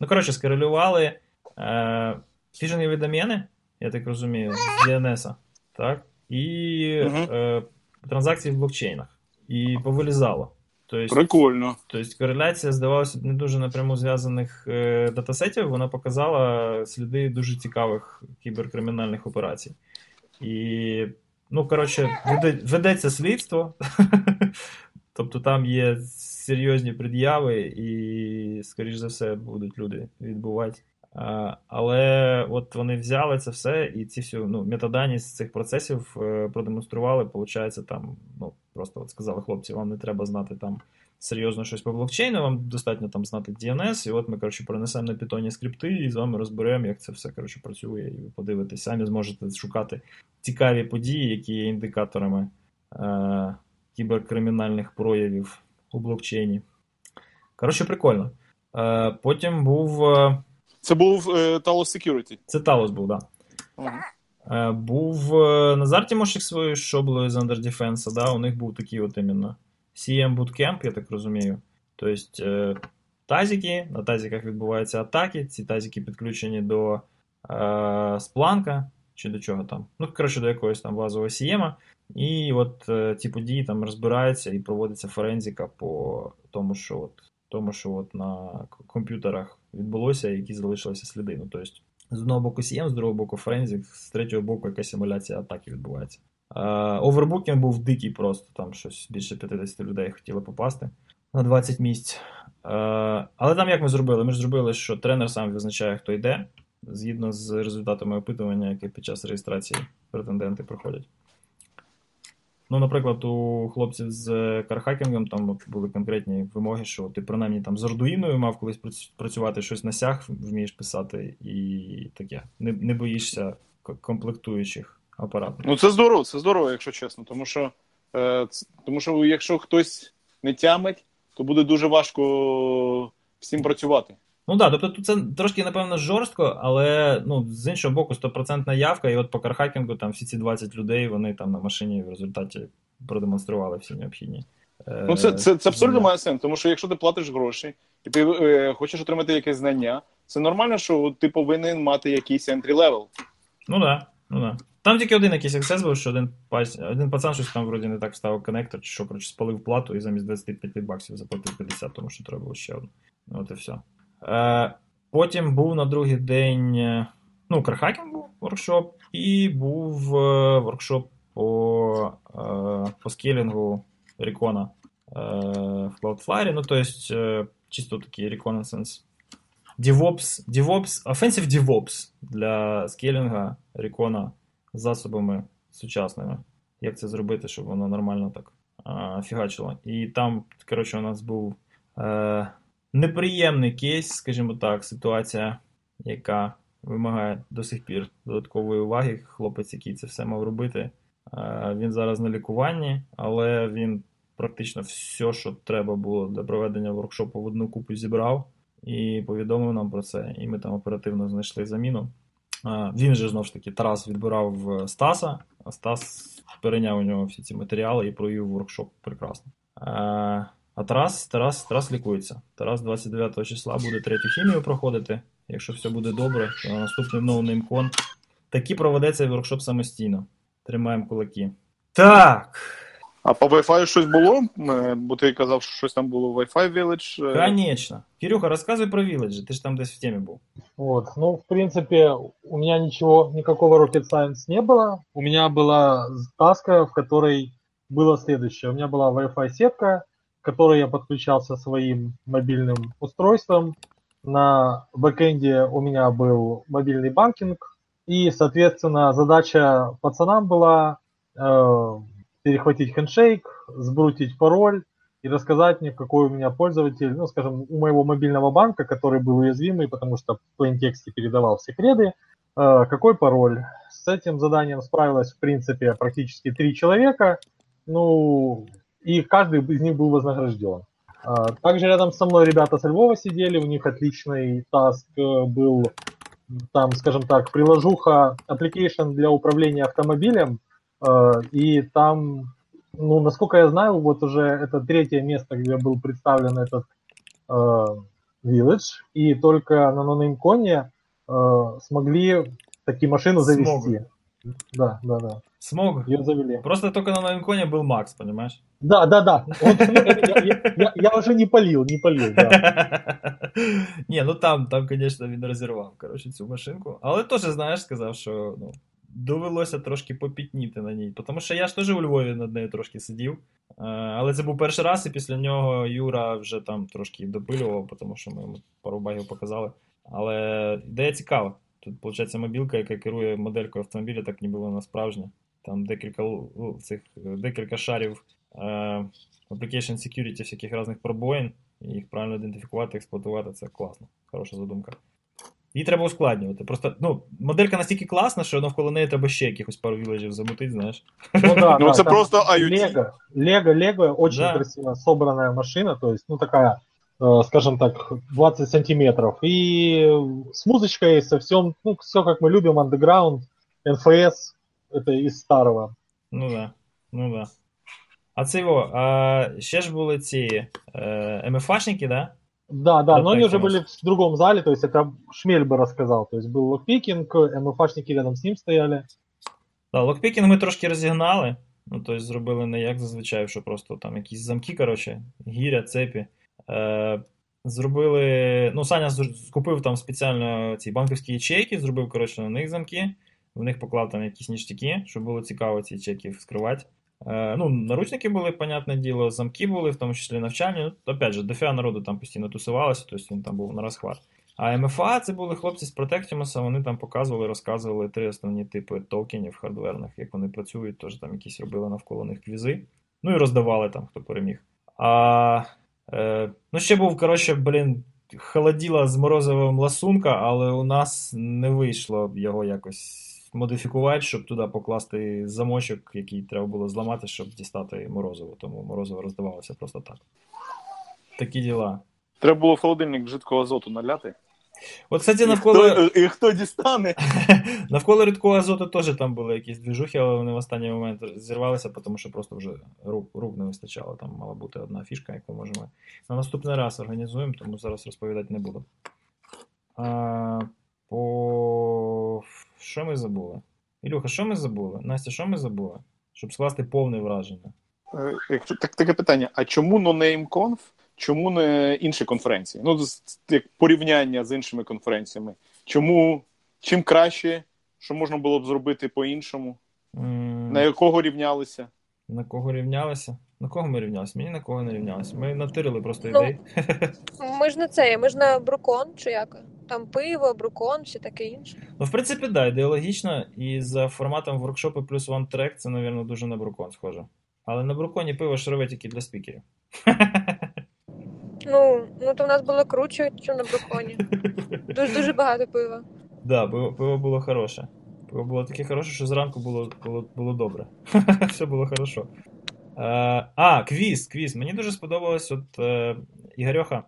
ну, коротше, скорелювали е, фішингові домени, я так розумію, з DNS. Так? і е, транзакції в блокчейнах. І повилізало. Тобто, Прикольно. тобто кореляція, здавалося, не дуже напряму зв'язаних е, датасетів, вона показала сліди дуже цікавих кіберкримінальних операцій. І, ну, коротше, веде- ведеться слідство. [laughs] Тобто там є серйозні пред'яви, і, скоріш за все, будуть люди відбувати. Але от вони взяли це все, і ці всі ну, метадані з цих процесів е, продемонстрували. Получається, там, ну, просто от сказали хлопці, вам не треба знати там серйозно щось по блокчейну, вам достатньо там знати DNS, і от ми, коротше, принесемо на питоні скрипти і з вами розберемо, як це все коротше, працює, і ви подивитесь, самі зможете шукати цікаві події, які є індикаторами е, кіберкримінальних проявів у блокчейні. Коротше, прикольно. Е, потім був. е, Це був е, Talos Security. Це Талос був, так. Да. Ага. Був Назар Тимошик свою шоблою з Under Defense, да, у них був такий от іменно CM Bootcamp, я так розумію. Тобто тазики, на тазиках відбуваються атаки, ці тазики підключені до спланка, чи до чого там. Ну, коротше, до якогось там базового CM. І от е, ті події там розбираються і проводиться форензика по тому, що от, тому, що от на комп'ютерах відбулося, які залишилися сліди. Ну, тобто, з одного боку CM, з другого боку форензик, з третього боку якась симуляція атаки відбувається. Е, Овербукінг був дикий просто, там щось більше 50 людей хотіли попасти на 20 місць. Е, Але там як ми зробили? Ми ж зробили, що тренер сам визначає, хто йде, згідно з результатами опитування, які під час реєстрації претенденти проходять. Ну, наприклад, у хлопців з кархакінгом там були конкретні вимоги, що ти принаймні там з Arduino мав колись працювати щось на сях, вмієш писати, і таке. Не, не боїшся комплектуючих апаратів. Ну це здорово, це здорово, якщо чесно. Тому що, е, тому що якщо хтось не тямить, то буде дуже важко всім працювати. Ну так, да, тобто тут це трошки, напевно, жорстко, але ну, з іншого боку, стопроцентна явка, і от по кархакінгу там всі ці 20 людей, вони там на машині в результаті продемонстрували всі необхідні. е, Ну, це, це, це абсолютно має сенс, тому що якщо ти платиш гроші і ти е, хочеш отримати якесь знання, це нормально, що ти повинен мати якийсь entry level. Ну да, ну да. Там тільки один якийсь ексцес був, що один, один пацан щось там вроді не так вставив коннектор, чи що, коротше, спалив плату і замість 25 баксів заплатив 50, тому що треба було ще одну. Ну, От і все. Е, потім був на другий день. е, Ну, car hacking був воркшоп, і був е, воркшоп по, по scaling у recon а в Cloudflare. Ну, тобто, чисто такий reconnaissance DevOps, DevOps, Offensive DevOps для скейлінга Рікона засобами сучасними. Як це зробити, щоб воно нормально так фігачило. І там, коротше, у нас був неприємний кейс, скажімо так, ситуація, яка вимагає до сих пір додаткової уваги. Хлопець, який це все мав робити. Е, він зараз на лікуванні, але він практично все, що треба було для проведення воркшопу в одну купу зібрав і повідомив нам про це. І ми там оперативно знайшли заміну. Він же знову ж таки Тарас відбирав е, Стаса, а Стас перейняв у нього всі ці матеріали і провів воркшоп прекрасно. А, а Тарас, Тарас, Тарас лікується. Тарас 29 числа буде третю хімію проходити. Якщо все буде добре, то на наступний ноунейм кон таки проведеться воркшоп самостійно. Тримаємо кулаки. Так. А по Wi-Fi щось було? Е, Бо ти казав, що щось там було Wi-Fi Village. е, Конечно. Кирюха, рассказывай про Village, ты же там десь в теме был. Вот, ну, в принципе, у меня ничего, никакого rocket science не было. У меня была таска, в которой было следующее. У меня была Wi-Fi сетка, к которой я подключался своим мобильным устройством. На бэкэнде у меня был мобильный банкинг. И, соответственно, задача пацанам была э, перехватить хендшейк, сбрутить пароль и рассказать мне, какой у меня пользователь, ну, скажем, у моего мобильного банка, который был уязвимый, потому что в плейнтексте передавал секреты, э, какой пароль. С этим заданием справилось, в принципе, практически три человека, ну, и каждый из них был вознагражден. А, Также рядом со мной ребята со Львова сидели, у них отличный таск э, был, там, скажем так, приложуха, application для управления автомобилем, э, и там ну, насколько я знаю, вот уже это третье место, где был представлен этот э, Village, и только на NoNameCon э, смогли такие машины завести. Смогли. Да, да, да. Смог. Ее завели. Просто только на новом коне был Макс, понимаешь? Да, да, да. Вот, я, я- я- я уже не полил, не полил, да. [laughs] Ні, ну там, там, звісно, він розірвав, коротше, цю машинку. Але теж, знаєш, сказав, що ну, довелося трошки попітніти на ній. Тому що я ж теж у Львові над нею трошки сидів. Е, Але це був перший раз, і після нього Юра вже там трошки допилював, тому що ми йому пару багів показали. Але ідея цікава. Тут, виходить, мобілка, яка керує моделькою автомобіля, так ніби вона справжня. Там декілька ну, цих декілька шарів е, application security всяких різних пробоїн, і їх правильно ідентифікувати, експлуатувати це класно. Хороша задумка. Її треба ускладнювати. Просто ну, моделька настільки класна, що навколо неї треба ще якихось пару віледжів замутити, знаєш. Ну, да, Ну, да, це просто IoT. Лего, Лего, Лего, очень Да. красиво собранная машина, то есть, ну, такая, скажем так, 20 сантиметров. И с музычкой, со всем, ну, все как мы любим, андеграунд, НФС, это из старого. Ну да. Ну да. А це його, а ще ж були ці е, МФАшники, да? Да, да, Вот но они так уже у нас. были в другом зале, то есть это Шмель бы рассказал. То есть был локпикинг, МФАшники рядом с ним стояли. Да, локпікінг ми трошки розігнали. Ну, тобто зробили не як зазвичай, що просто там якісь замки, коротше, гіря, цепі. Е, зробили. Ну, Саня купив там спеціально ці банківські ячейки, зробив, коротше, на них замки. В них поклав там якісь ніштяки, щоб було цікаво ці ячейки вскривати. Е, ну, наручники були, понятне діло, замки були, в тому числі навчальні. Ну, опять же, дофіга народу там постійно тусувалося, тобто він там був на розхват. А МФА це були хлопці з Protectimus, вони там показували, розказували три основні типи токенів хардверних, як вони працюють, теж там якісь робили навколо них квізи. Ну і роздавали там, хто переміг. А, е, ну, ще був, коротше, блін, холоділа з морозовим ласунка, але у нас не вийшло його якось модифікувати, щоб туди покласти замочок, який треба було зламати, щоб дістати морозиво. Тому морозиво роздавалося просто так. Такі діла. Треба було в холодильник жидкого азоту наляти. От, кстати, І навколо. хто, і хто дістане? [laughs] Навколо рідкого азоту теж там були якісь двіжухи, але вони в останній момент зірвалися, тому що просто вже рук, рук не вистачало. Там мала бути одна фішка, яку можемо. На наступний раз організуємо, тому зараз розповідати не буду. А, по... Що ми забули? Ілюха, що ми забули? Настя, що ми забули? Щоб скласти повне враження. Е, Якщо так, таке питання: а чому no name conf? Чому не інші конференції? Ну, як порівняння з іншими конференціями. Чому чим краще, що можна було б зробити по-іншому? М, На якого рівнялися? На кого рівнялися? На кого ми рівнялися? Мені на кого не рівнялися. Ми натирили просто Ну, ідей. [laughs] Ми ж на це, ми ж на Брукон, чи як? Там пиво, Брукон, все таке інше. Ну, в принципі, да, ідеологічно, і за форматом воркшопи плюс one track це, мабуть, дуже на Брукон схоже. Але на Бруконі пиво шрове тільки для спікерів. [laughs] Ну, ну то в нас було круче, ніж на Бруконі. [laughs] Дуже дуже багато пива. Да, пиво, пиво було хороше. Пиво було таке хороше, що зранку було, було, було добре. [laughs] Все було хорошо. Е, а, квіз, квіз. Мені дуже сподобалось, от е, Ігорьоха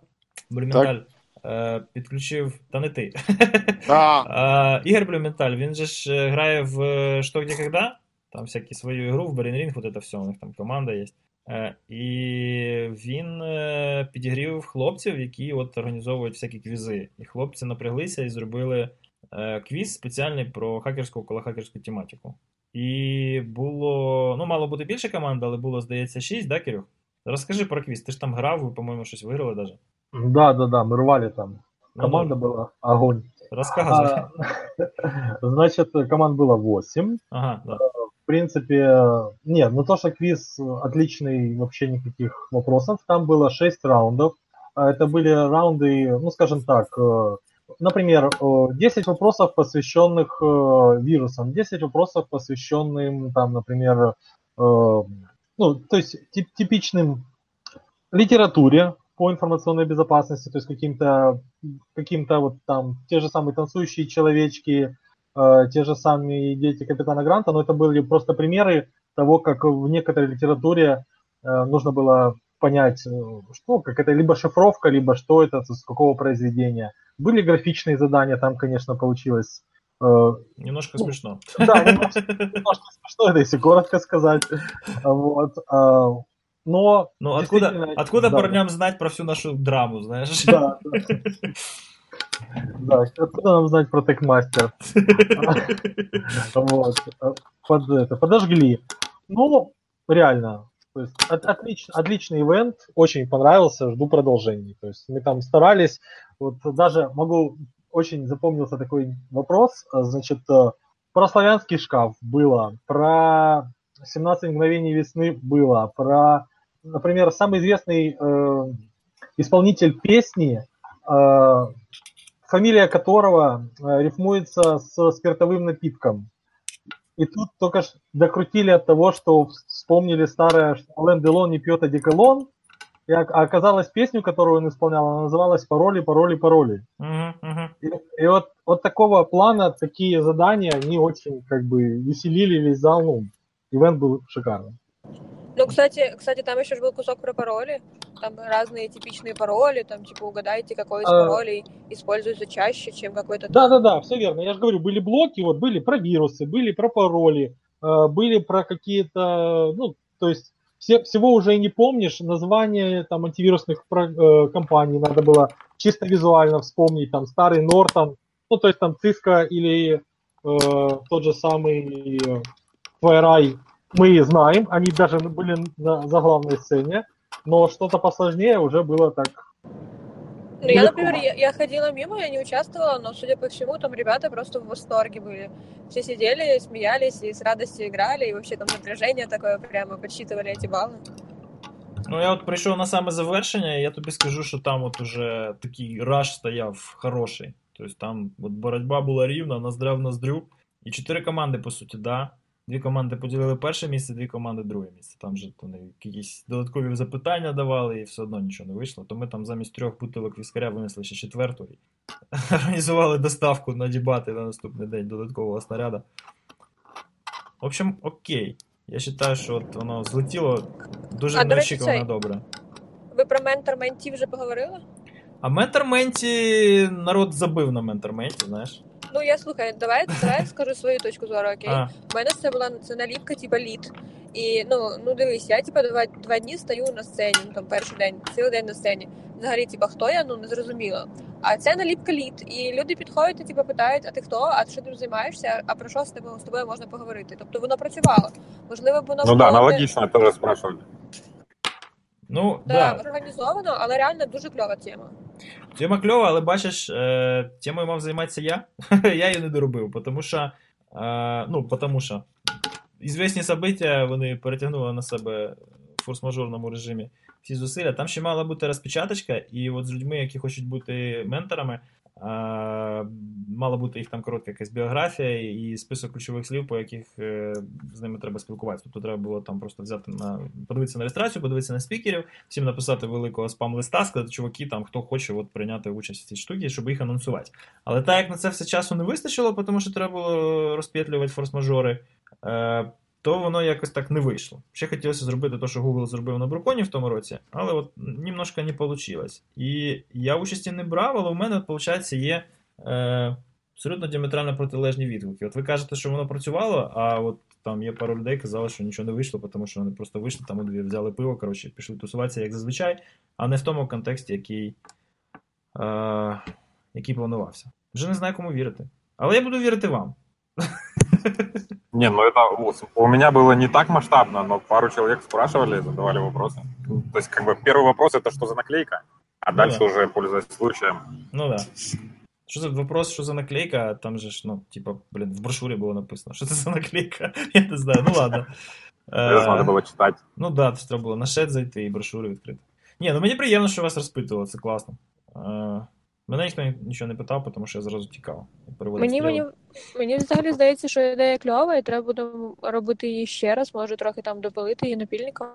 Блюменталь е, підключив, та не ти. [laughs] А, А, Ігор Блюменталь, він же ж е, грає в е, «Что, где, когда», там всякі свою ігру, в Барінрінг, вот это все, у них там команда є. Е, І він е, підігрів хлопців, які от організовують всякі квізи. І хлопці напряглися і зробили е, квіз спеціальний про хакерську околохакерську тематику. І було, ну, мало бути більше команд, але було, здається, 6, да, Кирюх? Розкажи про квіз. Ти ж там грав, ви, по-моєму, щось виграли даже. Да, да, да, мы рвали там. Ну, Команда была огонь. Розказуй. А, значит, [laughs] команд было 8. Ага, да. Принципе, нет, ну то, что квиз отличный, вообще никаких вопросов. Там было 6 раундов. А Это были раунды, ну скажем так, э, например, э, 10 вопросов, посвященных э, вирусам, 10 вопросов, посвященным, там, например, э, ну, то есть тип- типичным литературе по информационной безопасности, то есть каким-то каким-то вот там те же самые танцующие человечки, э, те же самые дети капитана Гранта, но это были просто примеры того, как в некоторой литературе э, нужно было понять, э, что, как это либо шифровка, либо что это, с какого произведения. Были графичные задания, там, конечно, получилось э, Немножко Ну, смешно. да, немножко, немножко смешно, это если коротко сказать. Вот. а, Но Ну, откуда, откуда да, парням знать про всю нашу драму, знаешь? Да, да. Да, откуда нам знать про Текмастер? [laughs] Вот. Под это, подожгли. Ну, реально. То есть, от- отлич- отличный ивент, очень понравился, жду продолжений. То есть мы там старались, вот даже могу, очень запомнился такой вопрос, а, значит, э, про славянский шкаф было, про 17 мгновений весны было, про, например, самый известный э, исполнитель песни, э, фамилия которого э, рифмуется с спиртовым напитком. И тут только докрутили от того, что вспомнили старое, что Ален Делон не пьет одеколон, и ок- а оказалось песню, которую он исполнял, она называлась «Пароли, пароли, пароли». Мгм, мгм. И, и вот, вот такого плана, такие задания, они очень как бы веселили весь зал, ну, ивент был шикарный. Ну, кстати, кстати, там еще же был кусок про пароли. Там разные типичные пароли, там, типа, угадайте, какой из А. паролей используется чаще, чем какой-то... Да-да-да, все верно. Я же говорю, были блоки, вот были про вирусы, были про пароли, э, были про какие-то, ну, то есть все, всего уже и не помнишь, название там антивирусных э, компаний надо было чисто визуально вспомнить, там старый Нортон, ну, то есть там Cisco или э, тот же самый э, FireEye, мы знаем, они даже были на заглавной сцене, но что-то посложнее уже было так Ну, я, Легко. например, я, я ходила мимо, я не участвовала, но, судя по всему, там ребята просто в восторге были. Все сидели, смеялись и с радостью играли, и вообще там напряжение такое прямо, подсчитывали эти баллы. Ну, я от прийшов на саме завершення, і я тобі скажу, що там от уже такий раш стояв хороший. Тобто там от боротьба була рівна, ноздря в ноздрю. І чотири команди, по суті, да. Дві команди поділили перше місце, дві команди друге місце. Там же вони якісь додаткові запитання давали, і все одно нічого не вийшло. То ми там замість трьох бутилок віскаря винесли ще четверту і [laughs] організували доставку на дібати на наступний день додаткового снаряда. В общем, окей. Я вважаю, що от воно злетіло дуже неочікувано добре. Ви про ментор ментів вже поговорили? А менторменті народ забив на менторменті, знаєш. Ну, я слухай, давай, давай я скажу свою точку зору, окей? А, У мене це була це наліпка, типа лід. І ну, ну дивись, я типа два, два дні стою на сцені, ну там перший день, цілий день на сцені. Взагалі, типа, хто я, ну не зрозуміло. А це наліпка лід. І люди підходять і типа питають, а ти хто? А ти що тим займаєшся? А про що з тобою з тобою можна поговорити? Тобто воно працювало. Можливо, воно Ну да, не- аналогично спрашивали. ну, да, да. організовано, але реально дуже кльова тема. Тема кльова, але бачиш, е, темою мав займатися я. [laughs] я її не доробив, тому що. Е, ну, тому що. Ізвісні события вони перетягнули на себе в форс-мажорному режимі всі зусилля. Там ще мала бути розпечаточка, і от з людьми, які хочуть бути менторами, мала бути їх там коротка якась біографія і список ключових слів, по яких е, з ними треба спілкуватися. Тобто треба було там просто взяти на подивитися на реєстрацію, подивитися на спікерів, всім написати великого спам-листа, сказати, чуваки, там хто хоче от, прийняти участь в цій штуці, щоб їх анонсувати. Але так як на це все часу не вистачило, тому що треба було розп'ятлювати форс-мажори, е, то воно якось так не вийшло. Ще хотілося зробити те, що Google зробив на Бруконі в тому році, але от немножко не вийшло. І я участі не брав, але у мене, виходить, є е, абсолютно діаметрально протилежні відгуки. От ви кажете, що воно працювало, а от там є пару людей, казали, що нічого не вийшло, тому що вони просто вийшли, там у дві взяли пиво, коротше, пішли тусуватися, як зазвичай, а не в тому контексті, який, е, який планувався. Вже не знаю, кому вірити. Але я буду вірити вам. [laughs] Не, ну это у- у меня было не так масштабно, но пару человек спрашивали, задавали вопросы. Ну, То есть, как бы, первый вопрос это что за наклейка, а Ну дальше да. уже, пользуясь случаем, Ну да. Що за вопрос, що за наклейка? А Там же ж, ну, типа, блін, в брошурі було написано. Що це за наклейка? [laughs] Я не знаю, ну ладно. [laughs] это Е, надо было читать. Ну да, це ж треба було на шет зайти і брошури відкрити. Ні, ну мені приємно, що вас розпитували, це класно. Мене ніхто нічого не питав, тому що я зразу тікав. Мені, мені, мені взагалі здається, що ідея кльова, і треба буде робити її ще раз, може трохи там допилити її напільником,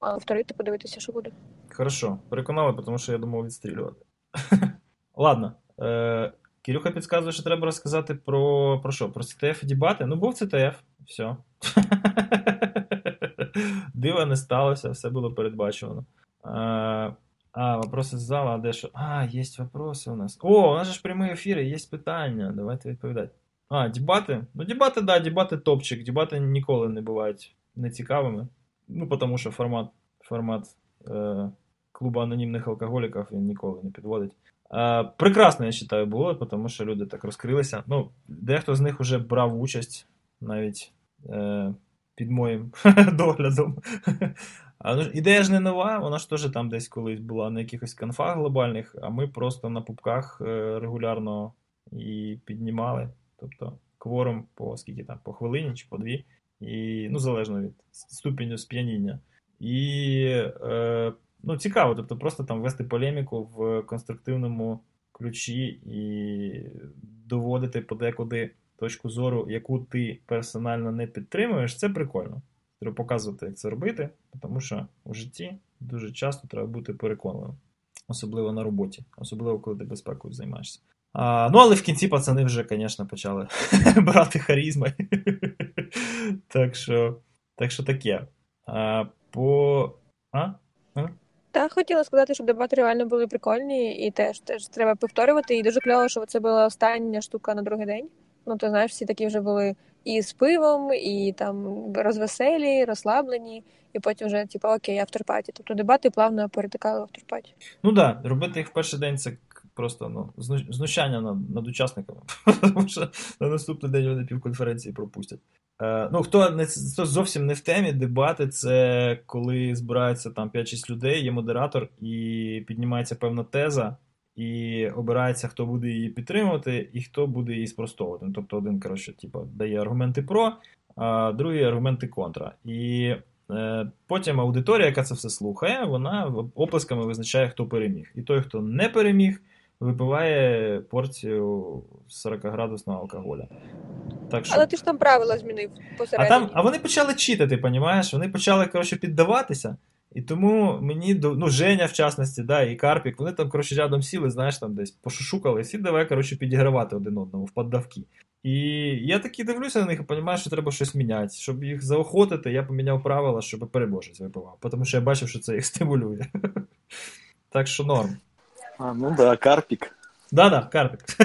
а повторити, подивитися, що буде. Хорошо, переконали, тому що я думав відстрілювати. [laughs] Ладно. Е, Кирюха підказує, що треба розказати про, про що? Про CTF і дебати? Ну, був CTF, все. [laughs] Дива не сталося, все було передбачено. Е, а, вопроси з зала, а де що? А, є вопроси у нас. О, у нас же ж прямі ефіри, є питання. Давайте відповідати. А, дебати? Ну, дебати, да, дебати топчик. Дебати ніколи не бувають нецікавими. Ну, тому що формат, формат е, клубу анонімних алкоголіків він ніколи не підводить. Е, прекрасно, я вважаю, було, тому що люди так розкрилися. Ну, дехто з них вже брав участь навіть е, під моїм [laughs] доглядом. А, ну, ідея ж не нова, вона ж теж там десь колись була на якихось конфах глобальних, а ми просто на пупках е, регулярно її піднімали. Тобто кворум по скільки там, по хвилині чи по дві, і, ну, залежно від ступеню сп'яніння. І е, ну, цікаво, тобто просто там вести полеміку в конструктивному ключі і доводити подекуди точку зору, яку ти персонально не підтримуєш, це прикольно. Треба показувати, як це робити, тому що у житті дуже часто треба бути переконливим, особливо на роботі, особливо коли ти безпекою займаєшся. А, ну, але в кінці пацани вже, звісно, почали [laughs] брати харізми. [laughs] так що так що таке. А, по... А? Та хотіла сказати, щоб дебати реально були прикольні, і теж теж треба повторювати. І дуже кльово, що це була остання штука на другий день. Ну, ти знаєш, всі такі вже були і з пивом, і там розвеселі, розслаблені, і потім вже, типу, окей, авторпаті. Тобто дебати плавно перетикали в авторпаті. Ну так, да, робити їх в перший день це просто ну, знущання над, над учасниками. [laughs] Тому що на наступний день вони півконференції пропустять. Е, ну, хто не хто зовсім не в темі, дебати це коли збирається там 5-6 людей, є модератор, і піднімається певна теза, і обирається, хто буде її підтримувати, і хто буде її спростовувати. Ну, Тобто один, коротше, типу, дає аргументи про, а другий аргументи контра. І е, потім аудиторія, яка це все слухає, вона оплесками визначає, хто переміг. І той, хто не переміг, випиває порцію 40-градусного алкоголя. Так що... Але ти ж там правила змінив посередині. А там, а вони почали читати, понімаєш? Вони почали коротше, піддаватися. І тому мені ну, Женя, в частності, да, і Карпік, вони там, коротше, рядом сіли, знаєш, там десь пошушукались, і давай, коротше, підігравати один одному в поддавки. І я таки дивлюся на них і розумію, що треба щось міняти. Щоб їх заохотити, я поміняв правила, щоб переможець випивав. Тому що я бачив, що це їх стимулює. [laughs] Так що норм. А, ну да, Карпік. Да-да, Карпік. [laughs]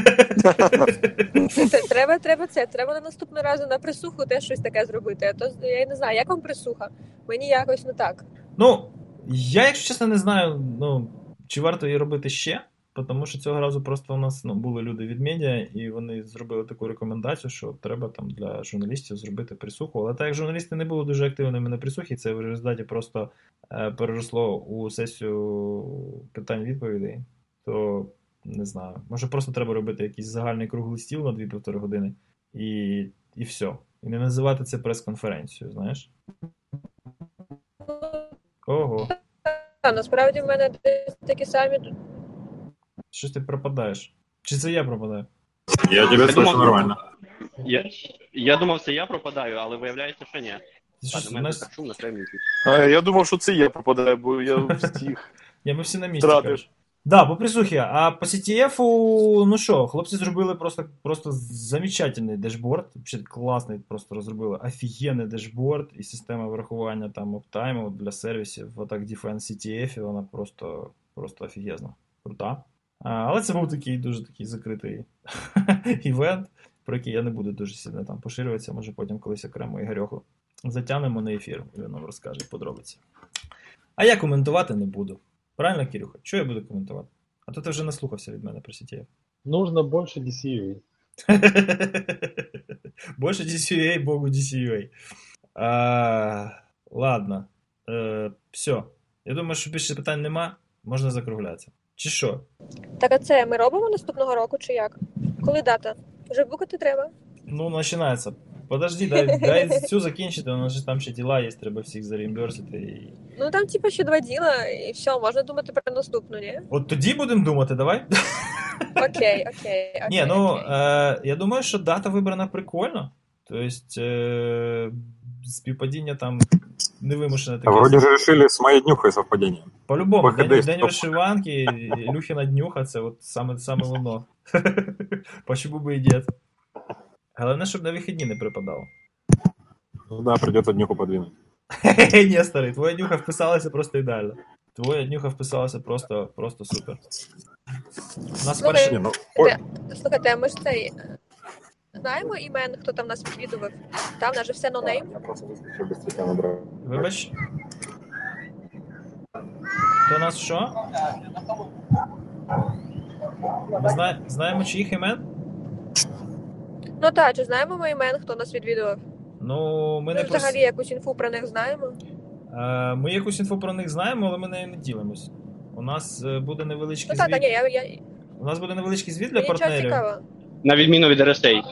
Треба треба це. Треба на наступного разу на присуху теж щось таке зробити. А то я не знаю, як вам присуха? Мені якось не так. Ну, я, якщо чесно, не знаю, ну, чи варто її робити ще, тому що цього разу просто у нас ну, були люди від медіа, і вони зробили таку рекомендацію, що треба там для журналістів зробити присуху. Але так як журналісти не були дуже активними на присухі, це в результаті просто е, переросло у сесію питань-відповідей, то не знаю. Може просто треба робити якийсь загальний круглий стіл на 2-1,5 години і, і все. І не називати це прес-конференцією, знаєш? Ого. Та, насправді в мене такі самі. Щось ти пропадаєш? Чи це я пропадаю? Я тебе слышу нормально. Я, я думав, це я пропадаю, але виявляється, що ні. Що, мене так шумно, треба А, я думав, що це я пропадаю, бо я встиг. [laughs] Я ми всі на місці. Тратиш. Да, по присухі. А по CTF, ну що, хлопці зробили просто просто замечательний дешборд. Класний, просто розробили офігенний дешборд і система врахування там оптайму для сервісів Attack Defense CTF, вона просто просто офігезна. Крута. А, Але це був такий дуже такий закритий [laughs] івент, про який я не буду дуже сильно там поширюватися, може потім колись окремо Ігорьоху затягнемо на ефір, і він нам розкаже подробиці. А я коментувати не буду. Правильно, Кирюха? Що я буду коментувати? А то ти вже наслухався від мене про CTF. Нужно більше DCUA. Больше DCUA, [laughs] богу DCUA. А, ладно. Е, все. Я думаю, що більше питань нема. Можна закруглятися. Чи що? Так, а це ми робимо наступного року, чи як? Коли дата? Вже букати треба? Ну, починається. Подожди, дай, дай цю закінчити, у нас же там ще діла є, треба всіх зареімберсити. І... Ну там, типа, ще два діла, і все, можна думати про наступну, ні? От тоді будемо думати, давай. Окей, [laughs] окей. Ні, ну е, я думаю, що дата вибрана прикольно. Тобто е, співпадіння там невимушене таке. Вроді ж решили з моєю днюхою совпадіння. По-любому, день, день вишиванки, Ілюхіна днюха, це от саме, саме воно. [laughs] Почему би і дід? Головне, щоб на вихідні не припадало. Ну да, придется днюху подвинуть. [laughs] Ні, старий, твоя днюха вписалася просто ідеально. Твоя днюха вписалася просто просто супер. Нас Слухай, перші... ну, Слухайте, ми ж цей. Знаємо імен, хто там нас відвідував? Там наже все нонейм. Я просто без набрав. Вибач. Хто нас що? Ми зна... знаємо чиїх імен? Ну так, чи знаємо ми імен, хто нас відвідував? Ну, ми не Ми взагалі якусь інфу про них знаємо. Е, Ми якусь інфу про них знаємо, але ми нею не ділимось. У нас е, буде невеличкий Ну так, та звіт. ні, я, я... У нас буде невеличкий звіт для мені нічого партнерів. цікаво. На відміну від RSA.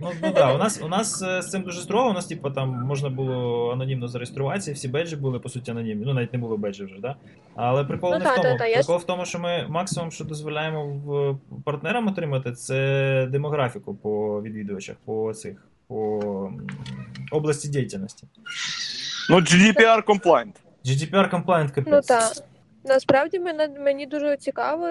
Ну, ну да, у нас у нас е, з цим дуже строго. У нас, типу, там можна було анонімно зареєструватися, всі беджі були по суті анонімні. Ну, навіть не було беджів вже, да? Але прикол Ну, не та, в тому. та, та, я прикол в тому, що ми максимум, що дозволяємо в партнерам отримати, це демографіку по відвідувачах, по цих, по області діяльності. Ну, GDPR compliant. GDPR compliant капець. Ну так. Насправді мене, мені дуже цікаво,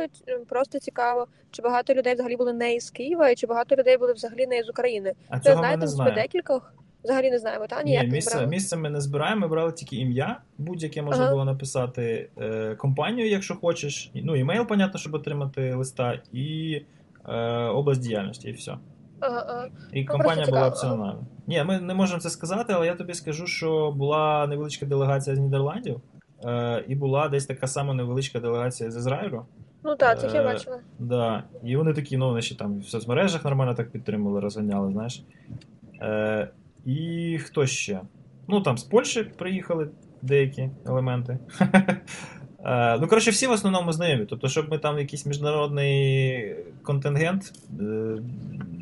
просто цікаво, чи багато людей взагалі були не із Києва, і чи багато людей були взагалі не з України. А цього ми не знаємо. декількох. Взагалі не знаємо, та? Ні, Ніяк не місце, місце ми не збираємо, ми брали тільки ім'я, будь-яке можна Ага. було написати, е, компанію, якщо хочеш. Ну, імейл, понятно, щоб отримати листа, і е, область діяльності, і все. Ага. І Ну, компанія була опціональна. Ні, ми не можемо це сказати, але я тобі скажу, що була невеличка делегація з Нідерландів, е, і була десь така сама невеличка делегація з Ізраїлю. Ну так, цих я Е, бачила. Да. І вони такі, ну, вони ще там в соцмережах нормально так підтримували, розганяли, знаєш. Е, і хто ще? Ну, там з Польщі приїхали деякі елементи. [laughs] Е, ну, коротше, всі в основному знайомі. Тобто, щоб ми там якийсь міжнародний контингент е,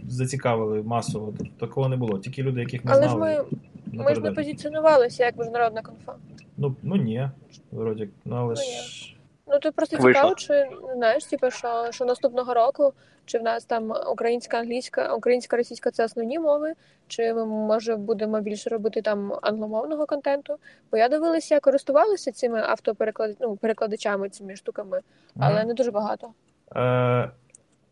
зацікавили масово, такого не було. Тільки люди, яких ми Але ж знали. Ми, ми ж не позиціонувалися як міжнародна конфа. Ну, ну ні, вроді, ну але Ну, ж. Ну тут просто Вийшло. цікаво, чи знаєш, типу, що, що наступного року, чи в нас там українська, англійська, українська, російська це основні мови, чи ми може будемо більше робити там англомовного контенту. Бо я дивилася, користувалася цими автопереклад... ну, перекладачами, цими штуками, але Мгм. не дуже багато. Е,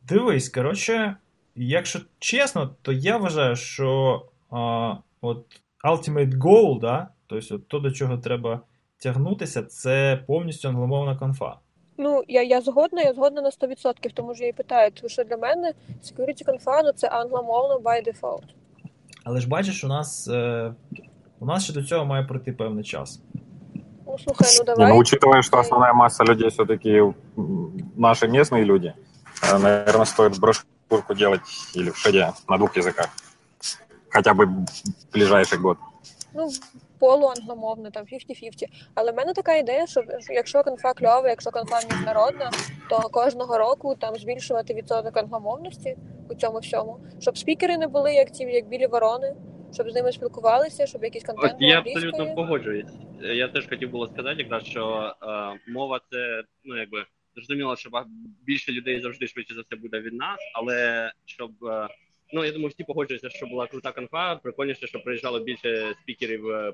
дивись, коротше, якщо чесно, то я вважаю, що а, от Ultimate Goal, да, тобто от то, до чого треба тягнутися, це повністю англомовна конфа. Ну, я, я згодна, я згодна на 100%, тому що я і питаю, тому що для мене security конфа ну, це англомовно by default. Але ж бачиш, у нас, е, у нас ще до цього має пройти певний час. Ну, слухай, ну Не, давай. ну, учитывая, что основная масса людей все-таки наши местные люди, э, наверное, стоит брошюрку делать или в шаде на двух языках. Хотя бы в ближайший год. Ну, полуангломовне, там 50-50. Але в мене така ідея, що що якщо конфа кльова, якщо конфа міжнародна, то кожного року там збільшувати відсоток англомовності у цьому всьому, щоб спікери не були як ті, як білі ворони, щоб з ними спілкувалися, щоб якийсь От контент був я абсолютно погоджуюсь. Я теж хотів було сказати, якраз що е, мова це ну якби зрозуміло, що більше людей завжди швидше за все буде від нас, але щоб е, ну я думаю, всі погоджуються, що була крута конфа. Прикольніше, щоб приїжджало більше спікерів е,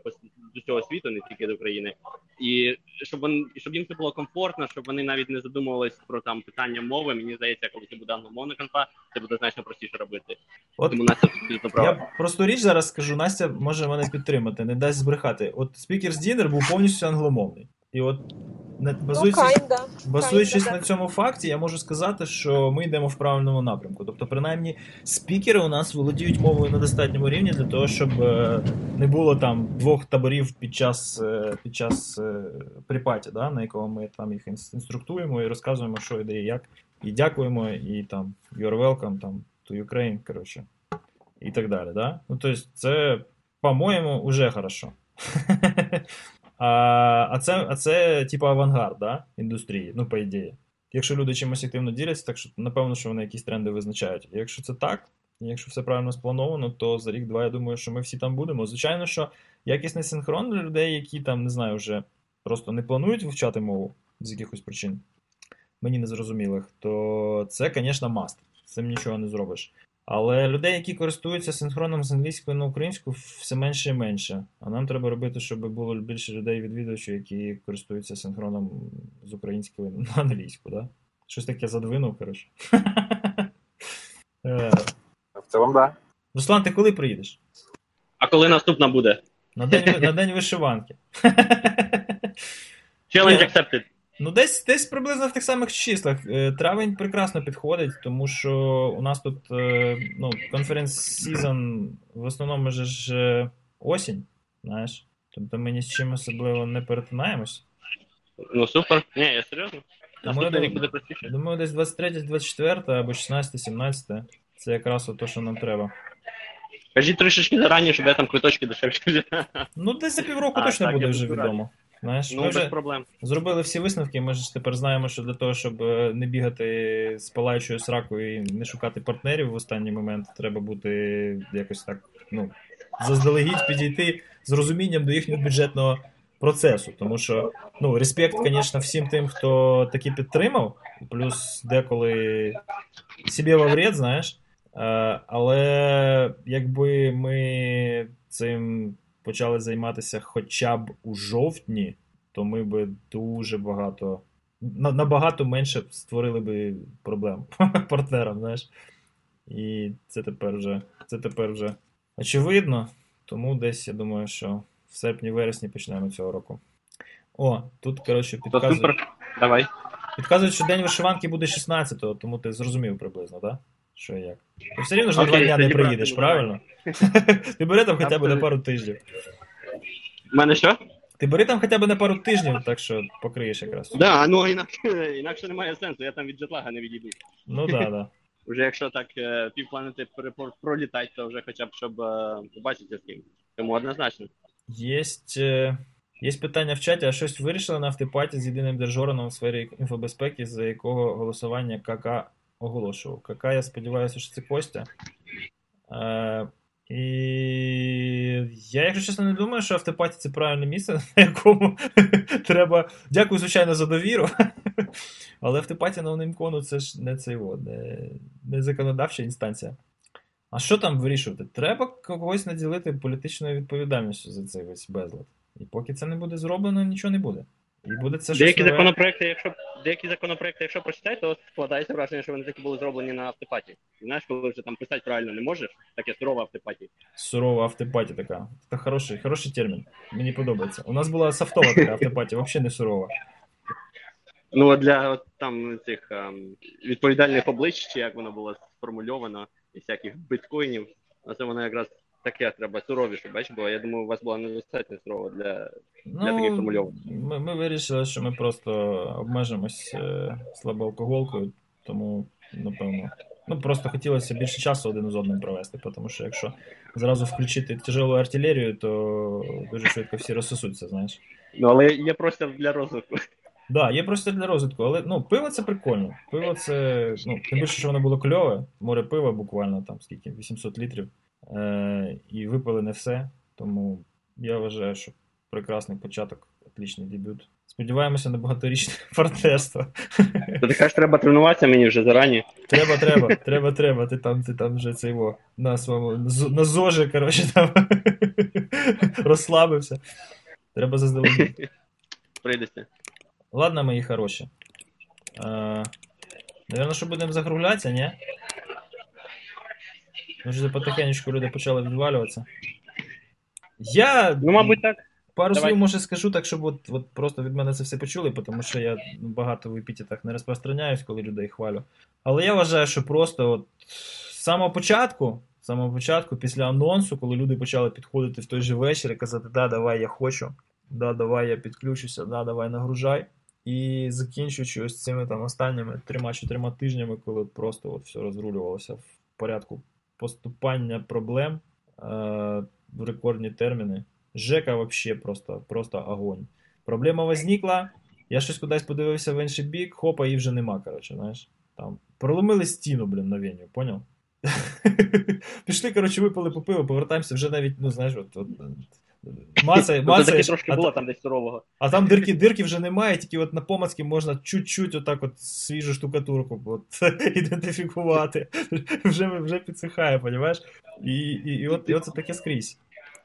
з усього світу, не тільки з України, і щоб вони щоб їм це було комфортно, щоб вони навіть не задумувались про там питання мови. Мені здається, коли це буде англомовна конфа, це буде значно простіше робити. От Тому Настя абсолютно права. Я просту річ зараз скажу, Настя може мене підтримати, не дасть збрехати. От Speakers Dinner був повністю англомовний. І от Ну, базуючись. Базуючись Кайнда, на цьому факті, я можу сказати, що ми йдемо в правильному напрямку. Тобто, принаймні, спікери у нас володіють мовою на достатньому рівні для того, щоб е, не було там двох таборів під час, е, під час е, припаті, да, на якого ми там їх інструктуємо і розказуємо, що йде і як. І дякуємо, і там you're welcome, там to Ukraine, коротше, і так далі. Да? Ну, тобто, це, по-моєму, уже хорошо. [laughs] А, а це, а це типу авангард да? індустрії, ну, по ідеї. Якщо люди чимось активно діляться, так що напевно, що вони якісь тренди визначають. І якщо це так, і якщо все правильно сплановано, то за рік-два я думаю, що ми всі там будемо. Звичайно, що якісний синхрон для людей, які там, не знаю, вже просто не планують вивчати мову з якихось причин, мені незрозумілих, то це, звісно, маст. Цим нічого не зробиш. Але людей, які користуються синхроном з англійської на українську, все менше і менше. А нам треба робити, щоб було більше людей відвідувачів, які користуються синхроном з української на англійську, да? Щось таке задвинув, коротше. [laughs] Е, В целом, да. Руслан, ти коли приїдеш? А коли наступна буде? На день, на день вишиванки. Challenge accepted. Ну, десь, десь приблизно в тих самих числах. Е, Травень прекрасно підходить, тому що у нас тут е, ну, конференц-сезон в основному ж е, осінь, знаєш. Тобто ми ні з чим особливо не перетинаємось. Ну супер. Ні, я серйозно. Думаю, простіше. думаю, десь 23-24 або 16-17. Це якраз те, що нам треба. Кажіть трішечки зарані, щоб я там квиточки дешевше. Ну, десь за півроку А, точно так, буде вже відомо. Знаєш, Ну, ми без вже проблем. зробили всі висновки. Ми ж тепер знаємо, що для того, щоб е, не бігати з палаючою сракою і не шукати партнерів в останній момент, треба бути якось так, ну, заздалегідь підійти з розумінням до їхнього бюджетного процесу. Тому що, ну, респект, звісно, всім тим, хто таки підтримав, плюс деколи собі во вред, знаєш. Е, Але якби ми цим почали займатися хоча б у жовтні, то ми би дуже багато, набагато менше створили би проблем [laughs] партнерам, знаєш. І це тепер вже, це тепер вже очевидно. Тому десь я думаю, що в серпні-вересні почнемо цього року. О, тут, коротше, підказують. Давай. підказують, що день вишиванки буде 16-го, тому ти зрозумів приблизно, так? Що як. Ти все рівно ж на два дня не приїдеш, правильно. [laughs] Ти бери там хоча б на пару тижнів. У мене що? Ти бери там хоча б на пару тижнів, так що покриєш якраз. Да, ну інакше, інакше немає сенсу, я там від джетлага не відійду. Ну так, да, да. [laughs] Уже якщо так е, півпланети пролітать, то вже хоча б щоб е, побачити з ким. Тому однозначно. Єсть, е, є питання в чаті, а щось вирішили на автопаті з єдиним держораном у сфері інфобезпеки, за якого голосування КК оголошував. КК, я сподіваюся, що це Костя. Е, і я, якщо чесно, не думаю, що автопаті це правильне місце, [laughs] на якому [laughs] треба. Дякую, звичайно, за довіру. [laughs] Але автопаті на Онимкону це ж не цей не, не законодавча інстанція. А що там вирішувати? Треба когось наділити політичною відповідальністю за цей весь безлад. І поки це не буде зроблено, нічого не буде. І буде це щось Деякі нове. законопроекти, якщо деякі законопроекти, якщо прочитати, то складається враження, що вони такі були зроблені на автопаті. Знаєш, коли вже там писати правильно не можеш, таке сурова автопаті. Сурова автопаті така. Це хороший, хороший термін. Мені подобається. У нас була софтова така автопаті, взагалі не сурова. Ну а для от, там цих ем, відповідальних облич, як воно було сформульовано, і всяких біткоїнів, на це воно якраз таке треба суровіше, бачиш, бо я думаю, у вас була недостатньо сурова для Для таких формульовок. ми, ми вирішили, що ми просто обмежимось е, слабоалкоголкою, тому, напевно. Ну, просто хотілося більше часу один з одним провести, тому що якщо зразу включити тяжелу артилерію, то дуже швидко всі розсосуться, знаєш. ну але є просто для розвитку. Да, є просто для розвитку, але ну, пиво це прикольно. Пиво це, ну, тим більше, що воно було кльове, море пива буквально там скільки, 800 літрів. Е, і випили не все. Тому я вважаю, що прекрасний початок, отличний дебют. Сподіваємося на багаторічне [laughs] партнерство. То ти кажеш, треба тренуватися мені вже зарані. Треба, треба, треба, треба. Ти там, ти там вже цей во, на своєму на зожі, коротше, там [laughs] розслабився. Треба заздалегідь. [laughs] Прийдеться. Ладно, мої хороші. Е, Наверно, що будемо закруглятися, ні? Ну, вже потихенечку люди почали відвалюватися. Я Ну, мабуть, так. пару давай. слів, може, скажу так, щоб от, от просто від мене це все почули, тому що я багато в епітетах не розпространяюсь, коли людей хвалю. Але я вважаю, що просто от з самого початку, з самого початку, після анонсу, коли люди почали підходити в той же вечір і казати, да, давай я хочу, да, давай я підключуся, да, давай нагружай. І закінчуючи ось цими там останніми трьома-чотирма тижнями, коли просто от все розрулювалося в порядку поступання проблем е- в рекордні терміни. Жека вообще просто, просто огонь. Проблема возникла, я щось кудись подивився в інший бік, хопа, її вже нема, коротше, знаєш. Там проломили стіну, блін, на веню, поняв? [laughs] Пішли, коротше, випили по пиво, повертаємося вже навіть, ну, знаєш, от, от Маса, Ну, маса, таки трошки а, було там десь сурового. а там дирки, дирки вже немає, тільки от на помацки можна чуть-чуть отак от свіжу штукатурку от, [laughs] ідентифікувати. Вже, вже підсихає, понімаєш? І, і, і, от, і от це таке скрізь.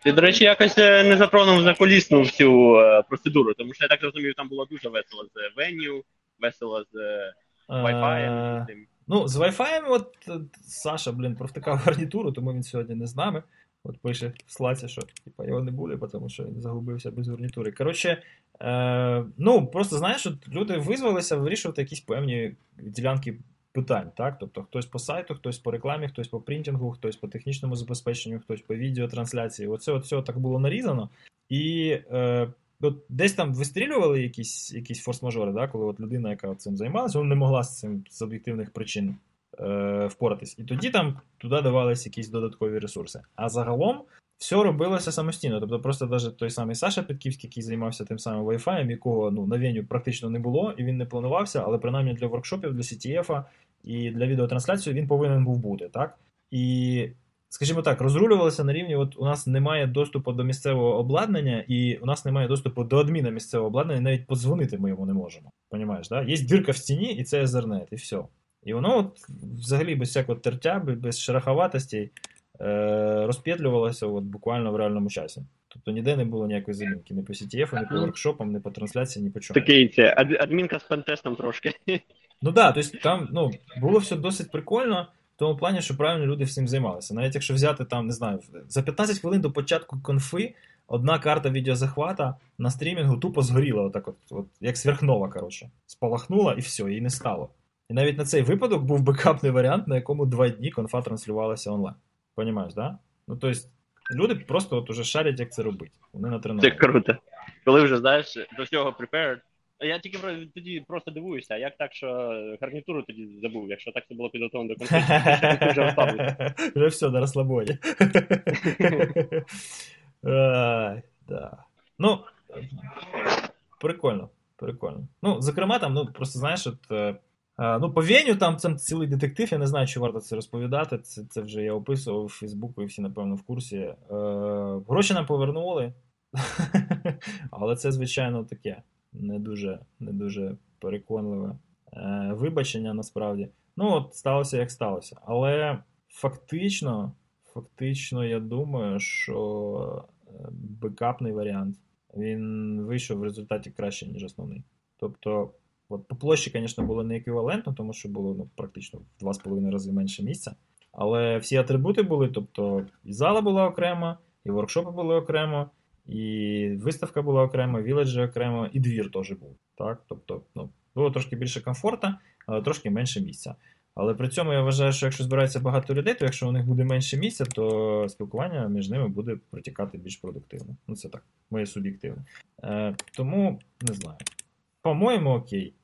Ти, до речі, якось е, не затронув за колісну всю е, процедуру, тому що я так розумію, там було дуже весело з веню, весело з е, Wi-Fi. Ну, з Wi-Fi, от Саша, блін, провтикав гарнітуру, тому він сьогодні не з нами. От пише в що типа, його не буде, тому що він загубився без гарнітури. Коротше, е, ну, просто знаєш, от люди визвалися вирішувати якісь певні ділянки питань, так? Тобто хтось по сайту, хтось по рекламі, хтось по принтингу, хтось по технічному забезпеченню, хтось по відеотрансляції. Оце от все так було нарізано. І е, от десь там вистрілювали якісь, якісь форс-мажори, да, коли от людина, яка цим займалася, вона не могла з цим з об'єктивних причин е, впоратись. І тоді там туди давались якісь додаткові ресурси. А загалом все робилося самостійно. Тобто, просто навіть той самий Саша Петківський, який займався тим самим Wi-Fi, якого ну, на Веню практично не було, і він не планувався, але принаймні для воркшопів, для CTF і для відеотрансляції він повинен був бути. так? І, скажімо так, розрулювалося на рівні: от у нас немає доступу до місцевого обладнання, і у нас немає доступу до адміна місцевого обладнання, і навіть подзвонити ми йому не можемо. Понімаєш, да? Є дірка в стіні, і це Ethernet, і все. І воно от, взагалі без всякого тертя, без шероховатостей е, розп'єтлювалося от, буквально в реальному часі. Тобто ніде не було ніякої замінки, ні по CTF, ні по воркшопам, ні по трансляції, ні по чому. Такий це ад- адмінка з пентестом трошки. Ну так, да, тобто там ну, було все досить прикольно, в тому плані, що правильно люди всім займалися. Навіть якщо взяти там, не знаю, за 15 хвилин до початку конфи одна карта відеозахвата на стрімінгу тупо згоріла, отак от, от як сверхнова, коротше. Спалахнула і все, її не стало. І навіть на цей випадок був бекапний варіант, на якому два дні конфа транслювалася онлайн. Понімаєш, да? Ну, тобто, люди просто от уже шарять, як це робити. Вони Це круто. Коли вже знаєш до всього prepared. Я тільки тоді просто дивуюся, а як так, що гарнітуру тоді забув, якщо так це було підготовлено до конференції, вже розслабився. [laughs] Вже все, на розслабоні. [laughs] Ну, прикольно, прикольно. Ну, зокрема, там, ну, просто знаєш, от. Е, Ну, по Веню там, там цілий детектив, я не знаю, чи варто це розповідати. Це, це вже я описував в Фейсбуку і всі, напевно, в курсі. Е, гроші нам повернули. [laughs] Але це, звичайно, таке не дуже, не дуже переконливе е, вибачення насправді. Ну, от сталося, як сталося. Але фактично, фактично, я думаю, що е, бекапний варіант він вийшов в результаті краще, ніж основний. Тобто, от по площі, звісно, було не еквівалентно, тому що було ну, практично в 2,5 рази менше місця. Але всі атрибути були, тобто і зала була окремо, і воркшопи були окремо, і виставка була окремо, і віледжі окремо, і двір теж був. Так? Тобто, ну, було трошки більше комфорту, але трошки менше місця. Але при цьому я вважаю, що якщо збирається багато людей, то якщо у них буде менше місця, то спілкування між ними буде протікати більш продуктивно. Ну, це так, моє суб'єктивне. Е, тому не знаю. По-моєму, окей.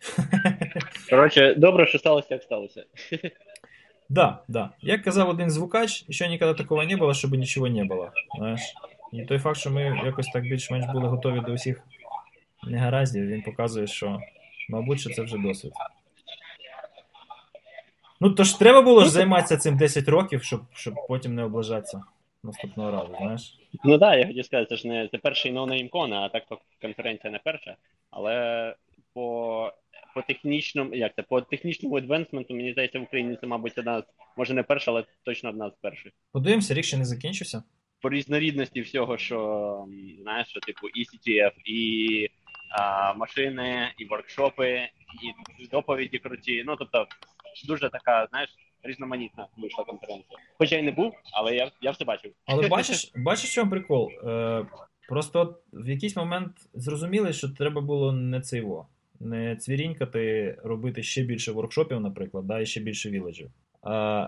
Коротше, добре, що сталося, як сталося. Да, да. Як казав один звукач, ще ніколи такого не було, щоб нічого не було. Знаєш? І той факт, що ми якось так більш-менш були готові до усіх негараздів, він показує, що, мабуть, що це вже досвід. Ну, то ж треба було ж займатися цим 10 років, щоб, щоб потім не облажатися наступного разу, знаєш? Ну так, да, я хотів сказати, це ж не це перший NoNameCon, а так то конференція не перша. Але по, по технічному, як це, по технічному advancement у, мені здається, в Україні це, мабуть, одна з, може не перша, але точно одна з перших. Подивимося, рік ще не закінчився. По різнорідності всього, що знаєш, що типу і CTF, і а, машини, і воркшопи, і доповіді круті. Ну тобто, дуже така, знаєш, різноманітна вийшла конференція. Хоча й не був, але я, я все бачив. Але [laughs] бачиш, бачиш, чому прикол? Е, просто в якийсь момент зрозуміли, що треба було не цейво, не цвірінькати, робити ще більше воркшопів, наприклад, да, і ще більше віледжів.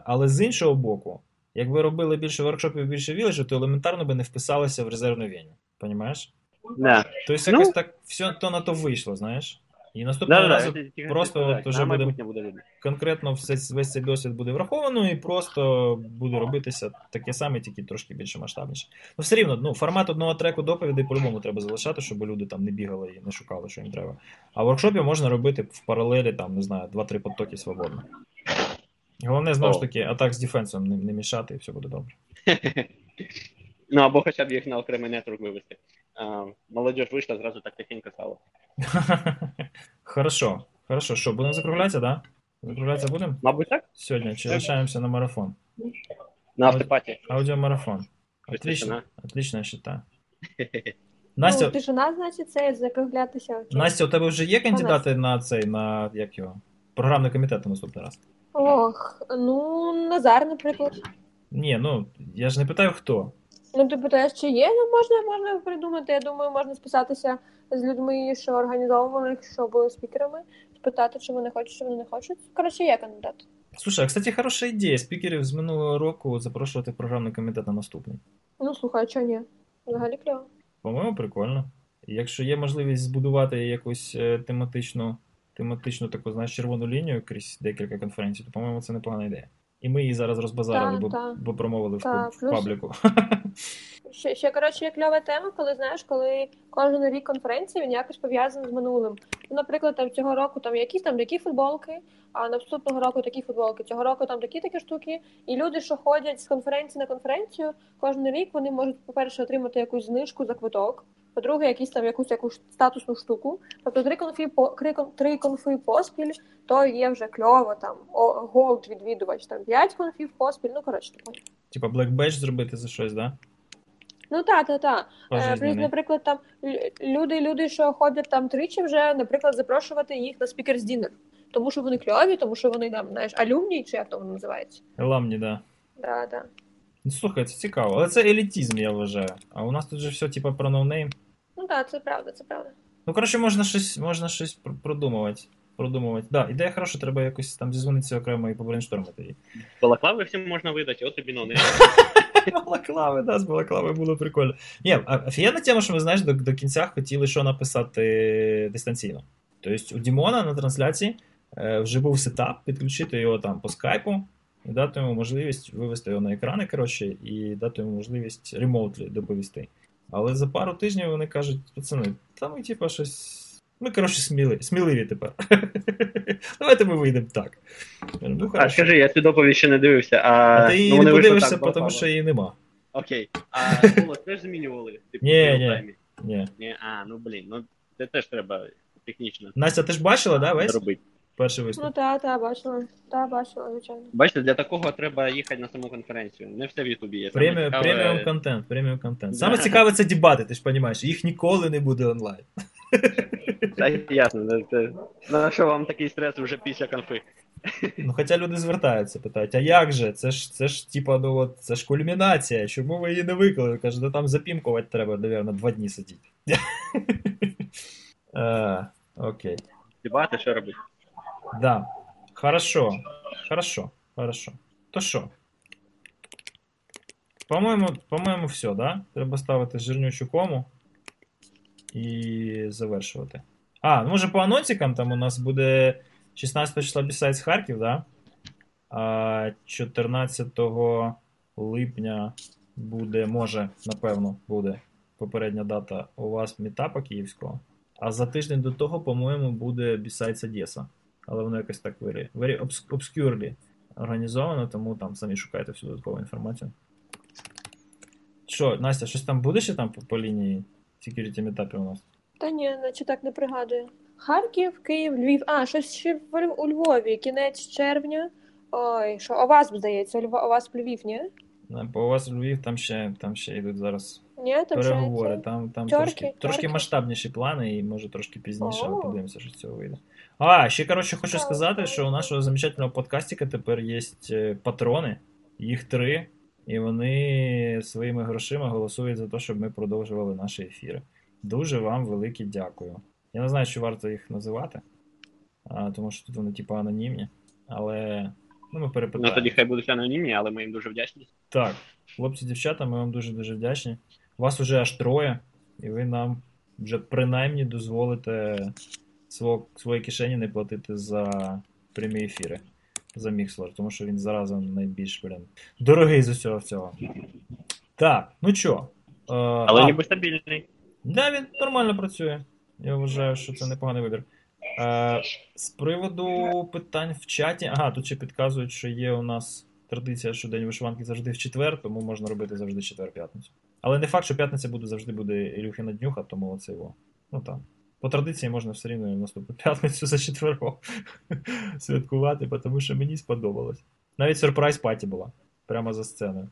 Але з іншого боку, якби робили більше воркшопів, більше віледжів, то елементарно би не вписалися в резервну війні. Понімаєш? Да. Тобто Ну. якось так все то на то вийшло, знаєш? І наступного Да, да, разу я тільки просто от уже буде буде конкретно все, весь цей досвід буде враховано, і просто буде робитися таке саме, тільки трошки більше масштабніше. Ну, все рівно, ну, формат одного треку доповідей по-любому треба залишати, щоб люди там не бігали і не шукали, що їм треба. А в воркшопі можна робити в паралелі, там, не знаю, 2-3 потоки свободно. Головне, знову ж таки, атак з дефенсом не, не мішати, і все буде добре. [laughs] Ну або хоча б їх на окремий нетворк вивести. А, молодіж вийшла, зразу так тихенько стало. [laughs] Хорошо. Хорошо. Що, будемо закруглятися, да? Закруглятися будемо? Мабуть, так? Сьогодні чи лишаємося на марафон? На автопаті. Аудіомарафон. Отлично. Отлично, я считаю. Настя, Ну, тишина, значить, це закруглятися. окей. Настя, у тебе вже є кандидати на цей, на як його? Програмний комітет на наступний раз? Ох, ну, Назар, наприклад. Ні, ну я ж не питаю хто. Ну, ти питаєш, чи є? Ну, можна, можна придумати. Я думаю, можна списатися з людьми, що організовували, що були спікерами, спитати, чи вони хочуть, чи вони не хочуть. Коротше, є кандидат. Слушай, а кстати, хороша ідея спікерів з минулого року запрошувати програмний комітет на наступний. Ну, слухай, а чого ні? Взагалі кльово. По-моєму, прикольно. Якщо є можливість збудувати якусь е, тематичну, тематичну таку, знаєш, червону лінію крізь декілька конференцій, то, по-моєму, це непогана ідея. І ми її зараз розбазарили, Так, бо, так. бо промовили в, в пабліку. [laughs] Ще, ще коротше, є кльова тема, коли знаєш, коли кожен рік конференції він якось пов'язаний з минулим. Ну, наприклад, там цього року там якісь там такі футболки, а наступного року такі футболки, цього року там такі такі штуки. І люди, що ходять з конференції на конференцію, кожен рік вони можуть, по-перше, отримати якусь знижку за квиток. По-друге, якісь там якусь якусь статусну штуку. Тобто три конфі по три, конфи поспіль, то є вже кльово там gold відвідувач, там п'ять конфів поспіль. Ну коротше, таке. Типа Black Badge зробити за щось, да? Ну так, так, так. Плюс, наприклад, там люди, люди, що ходять там тричі, вже, наприклад, запрошувати їх на speakers dinner. Тому що вони кльові, тому що вони там, знаєш, alumni, чи як то воно називається. Alumni, да. Да, да. Ну, слухай, це цікаво. Але це елітізм, я вважаю. А у нас тут же все, типа, про no name. Ну так, це правда, це правда. Ну, коротше, можна щось, можна щось пр- продумувати. Продумувати. Да, ідея хороша, треба якось там зізвонитися окремо і побрейнштормити її. Балаклави всім можна видати, от тобі ну. [laughs] Балаклави, да, з балаклави було прикольно. Ні, а- офігенна тема, що ми знаєш, до, до кінця хотіли що написати дистанційно. Тобто у Дімона на трансляції е, вже був сетап, підключити його там по скайпу і дати йому можливість вивести його на екрани, коротше, і дати йому можливість ремоутлі доповісти. Але за пару тижнів вони кажуть, пацани, та ми типа щось. Ми, коротше, сміли, сміливі тепер. [laughs] Давайте ми вийдемо так. Ну, А скажи, я цю доповідь ще не дивився. А, А ти її ну, не подивишся, так, тому що її нема. Окей. А [laughs] голос теж змінювали? Типу, Ні, ні. Ні. А, ну блін, ну це теж треба технічно Настя, ти ж бачила, да, весь зробити. Перший виступ? Ну так, так, бачила. Так, бачила, звичайно. Бачите, для такого треба їхати на саму конференцію. Не все в Ютубі є. Саме Преміум, цікаве- преміум контент, преміум контент. Да. Саме цікаве це дебати, ти ж розумієш, їх ніколи не буде онлайн. Та ясно, це- на що вам такий стрес вже після конфи? Ну, хоча люди звертаються, питають, а як же? Це ж, це ж типа, ну от, це ж кульмінація, чому ви її не виклали? Каже, да там запімкувати треба, мабуть, два дні сидіти. [laughs] Е, Окей. Дебати, що робити? Да. Хорошо. Хорошо. Хорошо. То що? По-моєму, по-моєму, все, да? Треба ставити жирнючу кому і завершувати. А, ну може по анонсикам там у нас буде 16 числа Besides Харків, да? А 14 липня буде, може, напевно, буде попередня дата у вас мітапа київського. А за тиждень до того, по-моєму, буде Besides Одеса. Але воно якось так very, very obscurely організовано, тому там самі шукайте всю додаткову інформацію. Що, Настя, щось там буде ще там по, по лінії security метапів у нас? Та ні, наче так не пригадую. Харків, Київ, Львів. А, щось ще в- у Львові, кінець червня. Ой, що, у вас, здається, у вас в Львів, ні? По у вас Львів там ще, там ще йдуть зараз Ні, там переговори. це- Там, там Тьорки, трошки, трошки масштабніші плани, і може трошки пізніше, О. подивимося, що з цього вийде. А, ще коротше хочу сказати, що у нашого замечательного подкастика тепер є е, патрони, їх три, і вони своїми грошима голосують за те, щоб ми продовжували наші ефіри. Дуже вам велике дякую. Я не знаю, чи варто їх називати, а, тому що тут вони типу анонімні, але ну, ми Ну тоді хай будуть анонімні, але ми їм дуже вдячні. Так, хлопці, дівчата, ми вам дуже-дуже вдячні. Вас уже аж троє, і ви нам вже принаймні дозволите сво, своїй кишені не платити за прямі ефіри, за Мікслер, тому що він заразом найбільш, блін, дорогий з усього всього. Так, ну чо? Е, Але а, ніби стабільний. Да, він нормально працює. Я вважаю, що це непоганий вибір. Е, з приводу питань в чаті. Ага, тут ще підказують, що є у нас традиція, що день вишиванки завжди в четвер, тому можна робити завжди четвер-п'ятницю. Але не факт, що п'ятниця буде завжди буде Ілюхіна днюха, тому оце його. Ну так. По традиції можна все рівно наступну п'ятницю за четверо [laughs] святкувати, тому що мені сподобалось. Навіть сюрприз паті була прямо за сценою.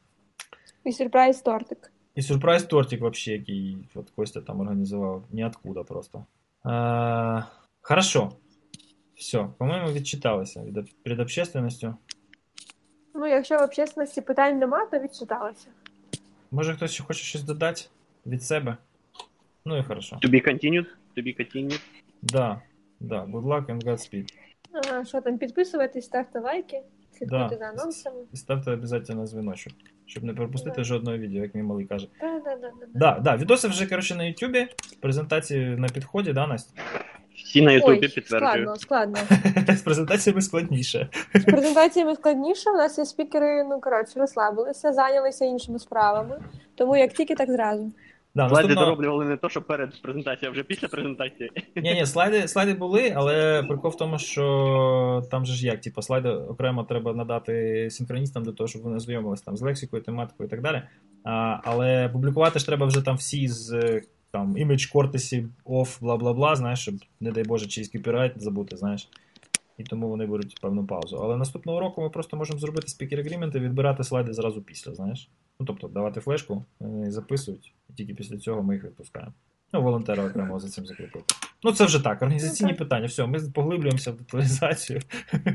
І сюрприз тортик. І сюрприз тортик вообще, який от Костя там організував. Ніоткуда просто. А, хорошо. Все, по-моєму, відчиталися від, перед общественністю. Ну, якщо в общественності питань нема, то відчиталася. Може хтось ще хоче щось додати від себе? Ну і хорошо. To be continued, to be. Да, да, good luck and Godspeed. А, що там, підписуйтесь, ставте лайки. Слідкуйте Да. за анонсами. І ставте обов'язково дзвіночок, щоб не пропустити Да. жодного відео, як мій малий каже. Да, да, да, да. Да, да, відоси вже, коротше, на Ютубі, презентації на підході, да, Настя? Всі на Ютубі підтверджую. складно, складно. [laughs] З презентаціями складніше. З презентаціями складніше. У нас є спікери, ну коротше, розслабилися, зайнялися іншими справами. Тому як тільки, так зразу. Да, Слайди наступного- дороблювали не то, що перед презентацією, а вже після презентації. [laughs] Ні, ні, слайди, слайди були, але прикол в тому, що там же ж як, типу, слайди окремо треба надати синхроністам для того, щоб вони знайомилися там з лексикою, тематикою і так далі. А, але публікувати ж треба вже там всі з е, там image courtesy off, бла бла бла, знаєш, щоб, не дай Боже, чийсь копірайт забути, знаєш. І тому вони беруть певну паузу. Але наступного року ми просто можемо зробити спікер агрімент і відбирати слайди зразу після, знаєш. Ну, тобто, давати флешку, вони записують, і тільки після цього ми їх відпускаємо. Ну, волонтера окремо за цим закріпити. Ну, це вже так, організаційні Ну, питання. Все, ми поглиблюємося в деталізацію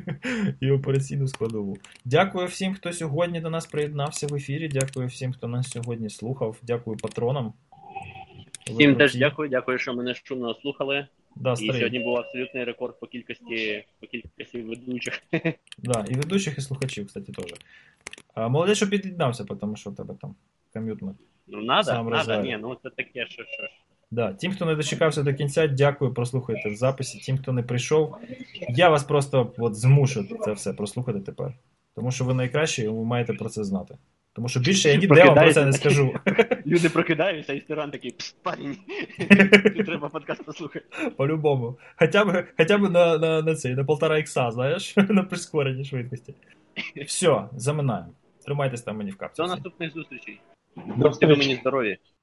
[laughs] і операційну складову. Дякую всім, хто сьогодні до нас приєднався в ефірі. Дякую всім, хто нас сьогодні слухав. Дякую патронам. Ви Всім теж дякую, дякую, що мене шумно слухали. Да, І старий. сьогодні був абсолютний рекорд по кількості по кількості ведучих. Да, і ведучих, і слухачів, кстати, теж. А, молодець, що під'єднався, тому що у тебе там ком'ютно. Ну, надо, Сам надо, розвалю. ні, ну це таке, що що. ж. Да. Тим, хто не дочекався до кінця, дякую, прослухайте в записі. Тим, хто не прийшов, я вас просто от змушу це все прослухати тепер. Тому що ви найкращі, і ви маєте про це знати. Тому що більше я ніде вам про це не скажу. [laughs] Люди прокидаються, і стиран такий, «Пс, парень, [laughs] треба подкаст послухати. По-любому. Хоча б, хоча б на, на, на цей, на полтора ікса, знаєш, [laughs] на прискореній швидкості. Все, заминаємо. Тримайтесь там мені в капці. До наступних зустрічей. До мені здорові.